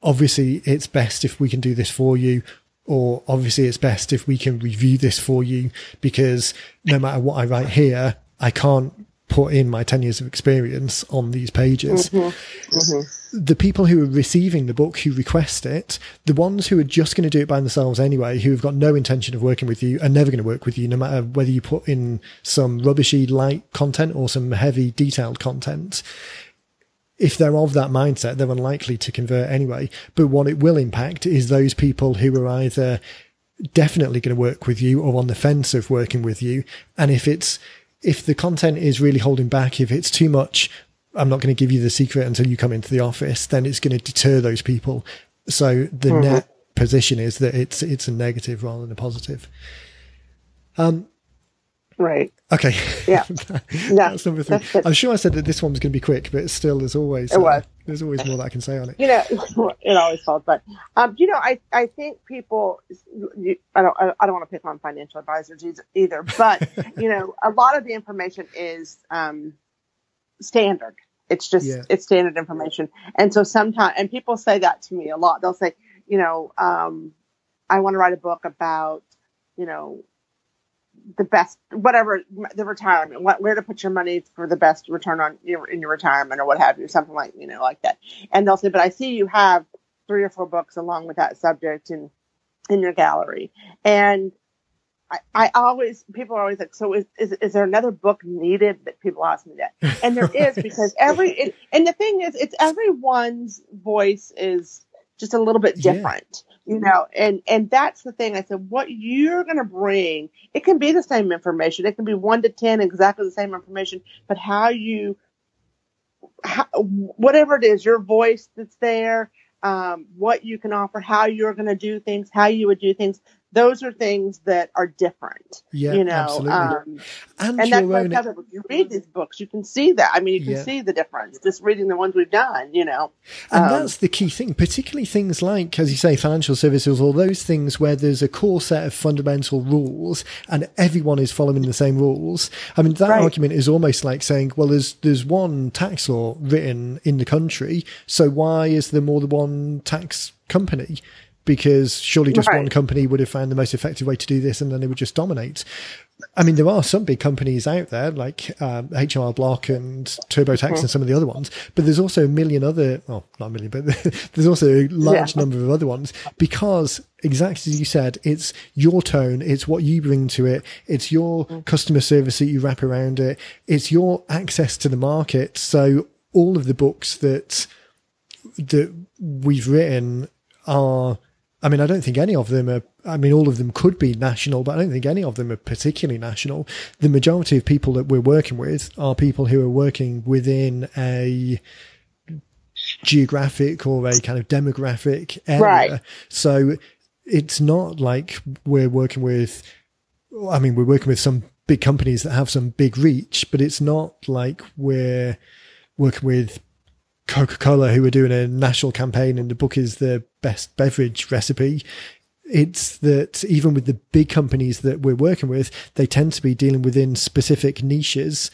obviously it's best if we can do this for you or obviously it's best if we can review this for you because no matter what I write here, I can't put in my 10 years of experience on these pages. Mm-hmm. Mm-hmm. The people who are receiving the book, who request it, the ones who are just going to do it by themselves anyway, who have got no intention of working with you, are never going to work with you, no matter whether you put in some rubbishy light content or some heavy detailed content if they're of that mindset, they're unlikely to convert anyway. But what it will impact is those people who are either definitely going to work with you or on the fence of working with you. And if it's, if the content is really holding back, if it's too much, I'm not going to give you the secret until you come into the office, then it's going to deter those people. So the mm-hmm. net position is that it's it's a negative rather than a positive. Um, right. Okay. Yeah. yeah. That's number three. That's I'm sure I said that this one was going to be quick, but still, there's always it was. Uh, there's always more that I can say on it. You know, it always falls, but um, you know, I I think people. You, I don't I don't want to pick on financial advisors either, but you know, a lot of the information is um, standard. It's just yeah. it's standard information, and so sometimes and people say that to me a lot. They'll say, you know, um, I want to write a book about, you know, the best whatever the retirement what, where to put your money for the best return on your in your retirement or what have you something like you know like that. And they'll say but i see you have three or four books along with that subject in in your gallery. And I, I always people are always like so is, is is there another book needed that people ask me that? And there is because every it, and the thing is it's everyone's voice is just a little bit different. You know and and that's the thing. I said what you're going to bring it can be the same information. It can be 1 to 10 exactly the same information but how you how, whatever it is your voice that's there um, what you can offer how you're going to do things how you would do things those are things that are different. Yeah, you know, absolutely. Um, and, and that's why you read these books, you can see that. I mean, you can yeah. see the difference just reading the ones we've done. You know, and um, that's the key thing, particularly things like, as you say, financial services, or those things where there's a core set of fundamental rules and everyone is following the same rules. I mean, that right. argument is almost like saying, well, there's there's one tax law written in the country, so why is there more than one tax company? Because surely just right. one company would have found the most effective way to do this and then they would just dominate. I mean, there are some big companies out there like um, HR Block and TurboTax mm-hmm. and some of the other ones, but there's also a million other, well, not a million, but there's also a large yeah. number of other ones because exactly as you said, it's your tone, it's what you bring to it, it's your mm-hmm. customer service that you wrap around it, it's your access to the market. So all of the books that that we've written are I mean, I don't think any of them are, I mean, all of them could be national, but I don't think any of them are particularly national. The majority of people that we're working with are people who are working within a geographic or a kind of demographic area. Right. So it's not like we're working with, I mean, we're working with some big companies that have some big reach, but it's not like we're working with Coca Cola, who are doing a national campaign, and the book is the best beverage recipe. It's that even with the big companies that we're working with, they tend to be dealing within specific niches.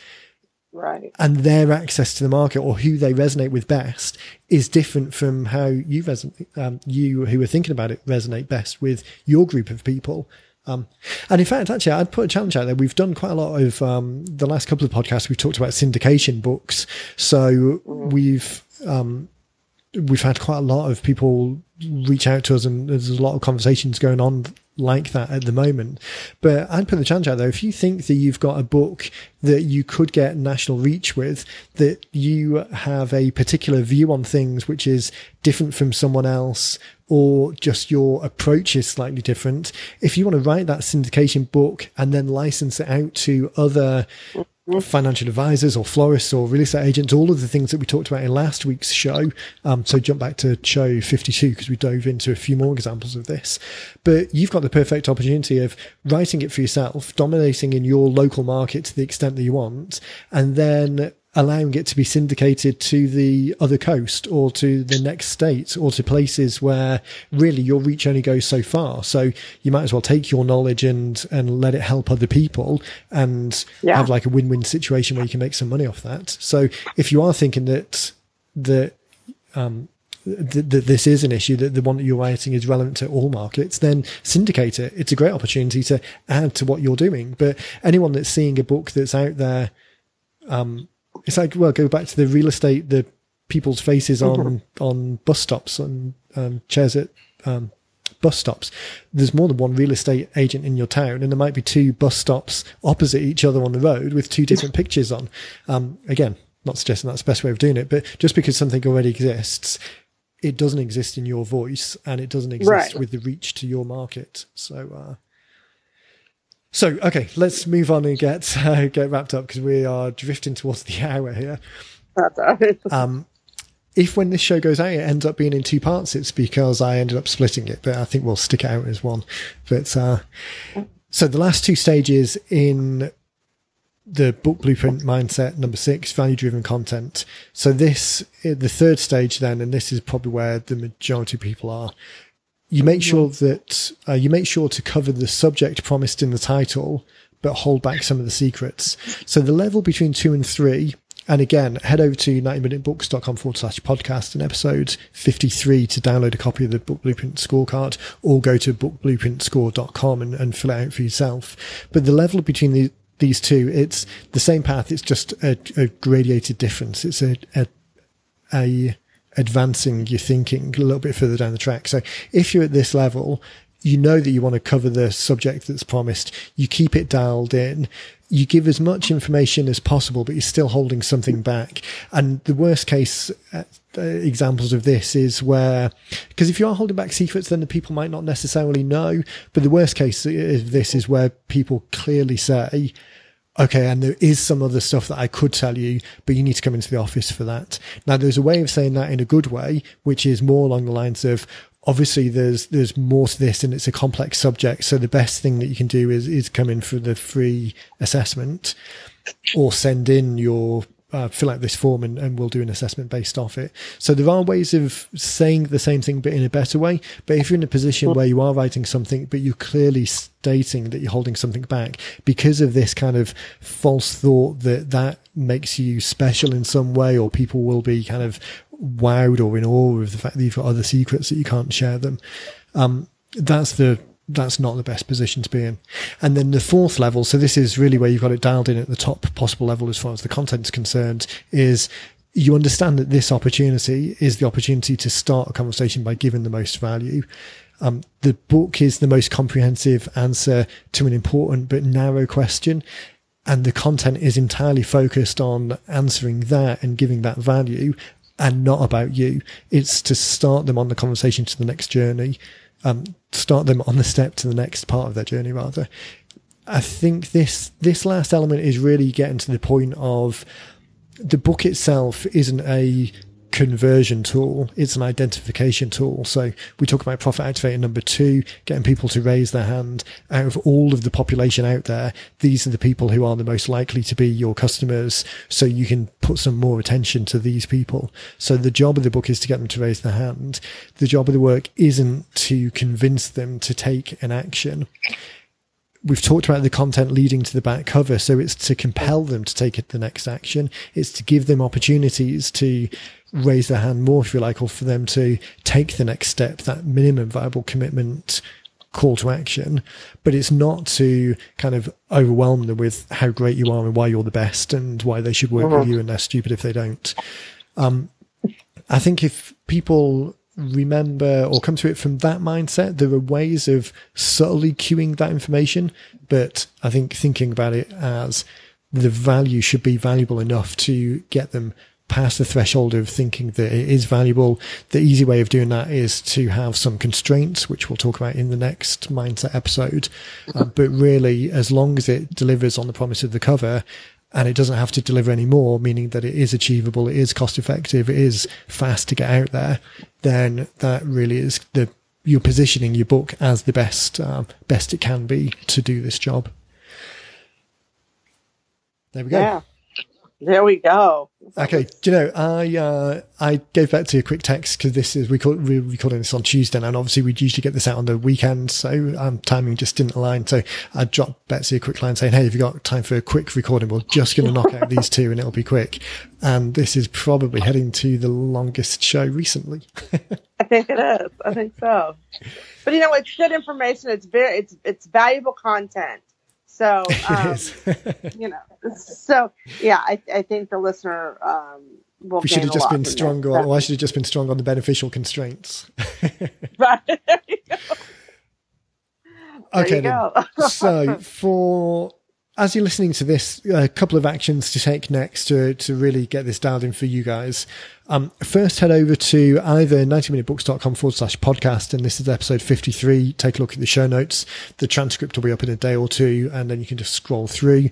Right. And their access to the market or who they resonate with best is different from how you resonate, um, you who are thinking about it resonate best with your group of people. Um, and in fact, actually, I'd put a challenge out there. We've done quite a lot of um, the last couple of podcasts. We've talked about syndication books, so mm-hmm. we've um, we've had quite a lot of people reach out to us, and there's a lot of conversations going on like that at the moment. But I'd put the challenge out there. If you think that you've got a book that you could get national reach with, that you have a particular view on things which is different from someone else, or just your approach is slightly different. If you want to write that syndication book and then license it out to other financial advisors or florists or real estate agents, all of the things that we talked about in last week's show. Um, so jump back to show 52 because we dove into a few more examples of this. But you've got the perfect opportunity of writing it for yourself, dominating in your local market to the extent that you want, and then allowing it to be syndicated to the other coast or to the next state or to places where really your reach only goes so far. So you might as well take your knowledge and, and let it help other people and yeah. have like a win-win situation where you can make some money off that. So if you are thinking that, that, um, that this is an issue that the one that you're writing is relevant to all markets, then syndicate it. It's a great opportunity to add to what you're doing. But anyone that's seeing a book that's out there, um, it's like well, go back to the real estate, the people's faces on on bus stops and um, chairs at um, bus stops. There's more than one real estate agent in your town, and there might be two bus stops opposite each other on the road with two different pictures on. Um, again, not suggesting that's the best way of doing it, but just because something already exists, it doesn't exist in your voice, and it doesn't exist right. with the reach to your market. So. Uh, so, okay, let's move on and get uh, get wrapped up because we are drifting towards the hour here. Um, if when this show goes out, it ends up being in two parts, it's because I ended up splitting it, but I think we'll stick it out as one. But, uh, so the last two stages in the book blueprint mindset number six value driven content so this the third stage then and this is probably where the majority of people are you make sure that uh, you make sure to cover the subject promised in the title but hold back some of the secrets so the level between two and three and again, head over to 90minutebooks.com forward slash podcast and episode 53 to download a copy of the Book Blueprint scorecard or go to bookblueprintscore.com and, and fill it out for yourself. But the level between the, these two, it's the same path. It's just a, a gradated difference. It's a, a, a advancing your thinking a little bit further down the track. So if you're at this level, you know that you want to cover the subject that's promised. You keep it dialed in you give as much information as possible, but you're still holding something back. And the worst case uh, examples of this is where, because if you are holding back secrets, then the people might not necessarily know. But the worst case of this is where people clearly say, okay, and there is some other stuff that I could tell you, but you need to come into the office for that. Now, there's a way of saying that in a good way, which is more along the lines of, obviously there's there's more to this and it's a complex subject so the best thing that you can do is is come in for the free assessment or send in your uh, fill out this form and, and we'll do an assessment based off it. So there are ways of saying the same thing, but in a better way. But if you're in a position where you are writing something, but you're clearly stating that you're holding something back because of this kind of false thought that that makes you special in some way, or people will be kind of wowed or in awe of the fact that you've got other secrets that you can't share them. Um, that's the that's not the best position to be in. And then the fourth level, so this is really where you've got it dialed in at the top possible level as far as the content is concerned, is you understand that this opportunity is the opportunity to start a conversation by giving the most value. Um, the book is the most comprehensive answer to an important but narrow question. And the content is entirely focused on answering that and giving that value and not about you. It's to start them on the conversation to the next journey um, start them on the step to the next part of their journey rather. I think this this last element is really getting to the point of the book itself isn't a conversion tool. It's an identification tool. So we talk about profit activator number two, getting people to raise their hand out of all of the population out there. These are the people who are the most likely to be your customers. So you can put some more attention to these people. So the job of the book is to get them to raise their hand. The job of the work isn't to convince them to take an action we've talked about the content leading to the back cover. So it's to compel them to take the next action. It's to give them opportunities to raise their hand more, if you like, or for them to take the next step, that minimum viable commitment call to action. But it's not to kind of overwhelm them with how great you are and why you're the best and why they should work uh-huh. with you and they're stupid if they don't. Um, I think if people remember or come to it from that mindset, there are ways of subtly cueing that information. But I think thinking about it as the value should be valuable enough to get them past the threshold of thinking that it is valuable. The easy way of doing that is to have some constraints, which we'll talk about in the next mindset episode. Uh, but really, as long as it delivers on the promise of the cover, and it doesn't have to deliver any more, meaning that it is achievable, it is cost effective, it is fast to get out there, then that really is the you're positioning your book as the best um, best it can be to do this job. There we go. Yeah. There we go. Okay, do you know I uh, I gave Betsy a quick text because this is we call, we're recording this on Tuesday and obviously we'd usually get this out on the weekend, so um, timing just didn't align. So I dropped Betsy a quick line saying, "Hey, have you got time for a quick recording? We're just going to knock out these two and it'll be quick." And this is probably heading to the longest show recently. I think it is. I think so. But you know, it's good information. It's very it's it's valuable content. So, um, you know, so yeah, I, I think the listener um, will. We should have just been strong on. Well, I should have just been strong on the beneficial constraints. right. There you go. okay. So for as you're listening to this, a couple of actions to take next to, to really get this dialed in for you guys. Um, first, head over to either 90minutebooks.com forward slash podcast, and this is episode 53. Take a look at the show notes. The transcript will be up in a day or two, and then you can just scroll through.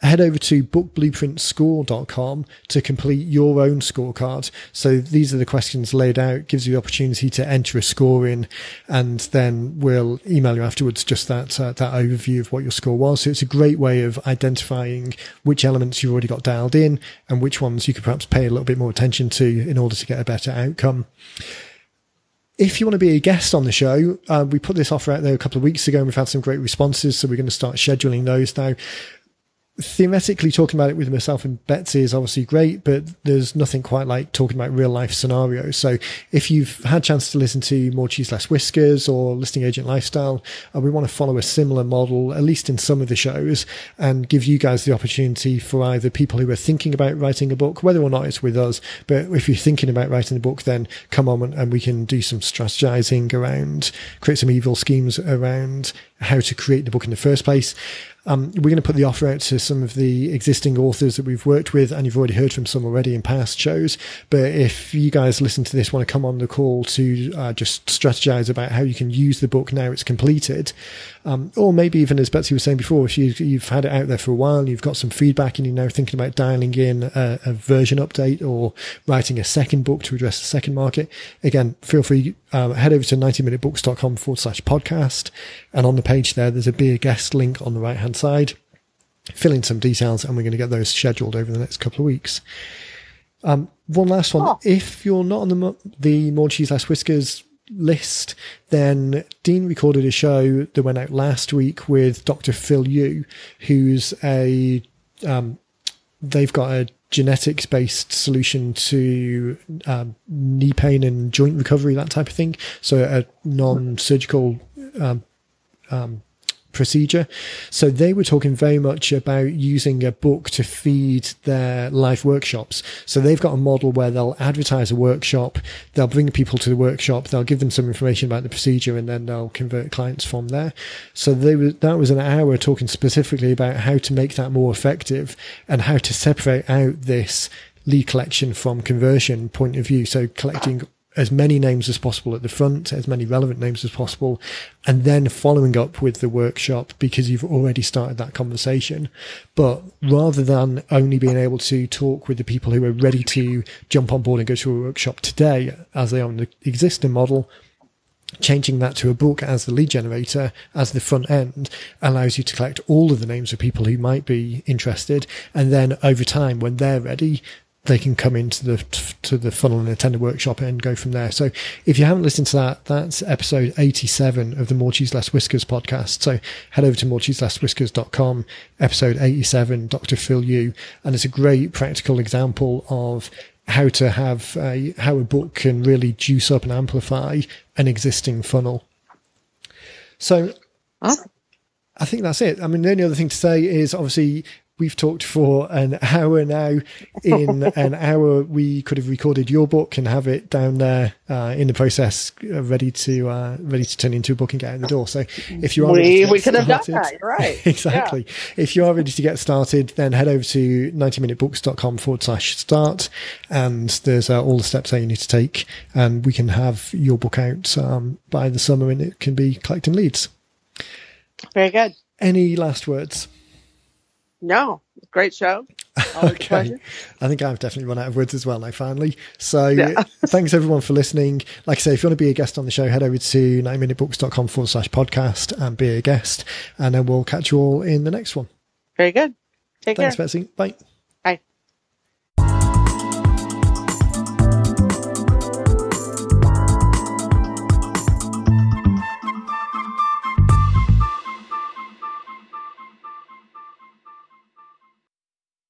Head over to bookblueprintscore.com to complete your own scorecard. So these are the questions laid out, gives you the opportunity to enter a score in, and then we'll email you afterwards just that uh, that overview of what your score was. So it's a great way of identifying which elements you've already got dialed in and which ones you could perhaps pay a little bit more attention to in order to get a better outcome if you want to be a guest on the show, uh, we put this offer out there a couple of weeks ago and we've had some great responses. So we're going to start scheduling those now theoretically talking about it with myself and Betsy is obviously great, but there's nothing quite like talking about real life scenarios. So if you've had chance to listen to More Cheese Less Whiskers or Listing Agent Lifestyle, uh, we want to follow a similar model, at least in some of the shows, and give you guys the opportunity for either people who are thinking about writing a book, whether or not it's with us, but if you're thinking about writing a book, then come on and we can do some strategizing around, create some evil schemes around how to create the book in the first place. Um, we're going to put the offer out to some of the existing authors that we've worked with, and you've already heard from some already in past shows. But if you guys listen to this, want to come on the call to uh, just strategize about how you can use the book now it's completed, um, or maybe even as Betsy was saying before, if you, have had it out there for a while and you've got some feedback and you're now thinking about dialing in a, a, version update or writing a second book to address the second market, again, feel free, um, head over to 90minutebooks.com forward slash podcast. And on the page there, there's a be a guest link on the right hand side. Fill in some details and we're going to get those scheduled over the next couple of weeks. Um, one last one. Oh. If you're not on the, the More Cheese Less Whiskers list, then Dean recorded a show that went out last week with Dr. Phil Yu, who's a, um, they've got a genetics based solution to um, knee pain and joint recovery, that type of thing. So a non surgical um, um, procedure. So they were talking very much about using a book to feed their live workshops. So they've got a model where they'll advertise a workshop, they'll bring people to the workshop, they'll give them some information about the procedure, and then they'll convert clients from there. So they were, that was an hour talking specifically about how to make that more effective and how to separate out this lead collection from conversion point of view. So collecting as many names as possible at the front, as many relevant names as possible, and then following up with the workshop because you've already started that conversation. But rather than only being able to talk with the people who are ready to jump on board and go to a workshop today, as they are on the existing model, changing that to a book as the lead generator, as the front end, allows you to collect all of the names of people who might be interested. And then over time, when they're ready, they can come into the to the funnel and attend a workshop and go from there. So if you haven't listened to that, that's episode 87 of the More Cheese Less Whiskers podcast. So head over to morecheeselesswhiskers.com, episode 87, Dr. Phil Yu, and it's a great practical example of how to have a, how a book can really juice up and amplify an existing funnel. So awesome. I think that's it. I mean, the only other thing to say is obviously we've talked for an hour now. In an hour, we could have recorded your book and have it down there uh, in the process, uh, ready to uh, ready to turn into a book and get out the door. So, if you are we, we could have done that. Right. exactly. Yeah. If you are ready to get started, then head over to 90minutebooks.com forward slash start, and there's uh, all the steps that you need to take, and we can have your book out um, by the summer, and it can be collecting leads. Very good. Any last words? No, great show. okay. I think I've definitely run out of words as well now, finally. So yeah. thanks everyone for listening. Like I say, if you want to be a guest on the show, head over to 90minutebooks.com forward slash podcast and be a guest. And then we'll catch you all in the next one. Very good. Take thanks, care. Betsy. Bye.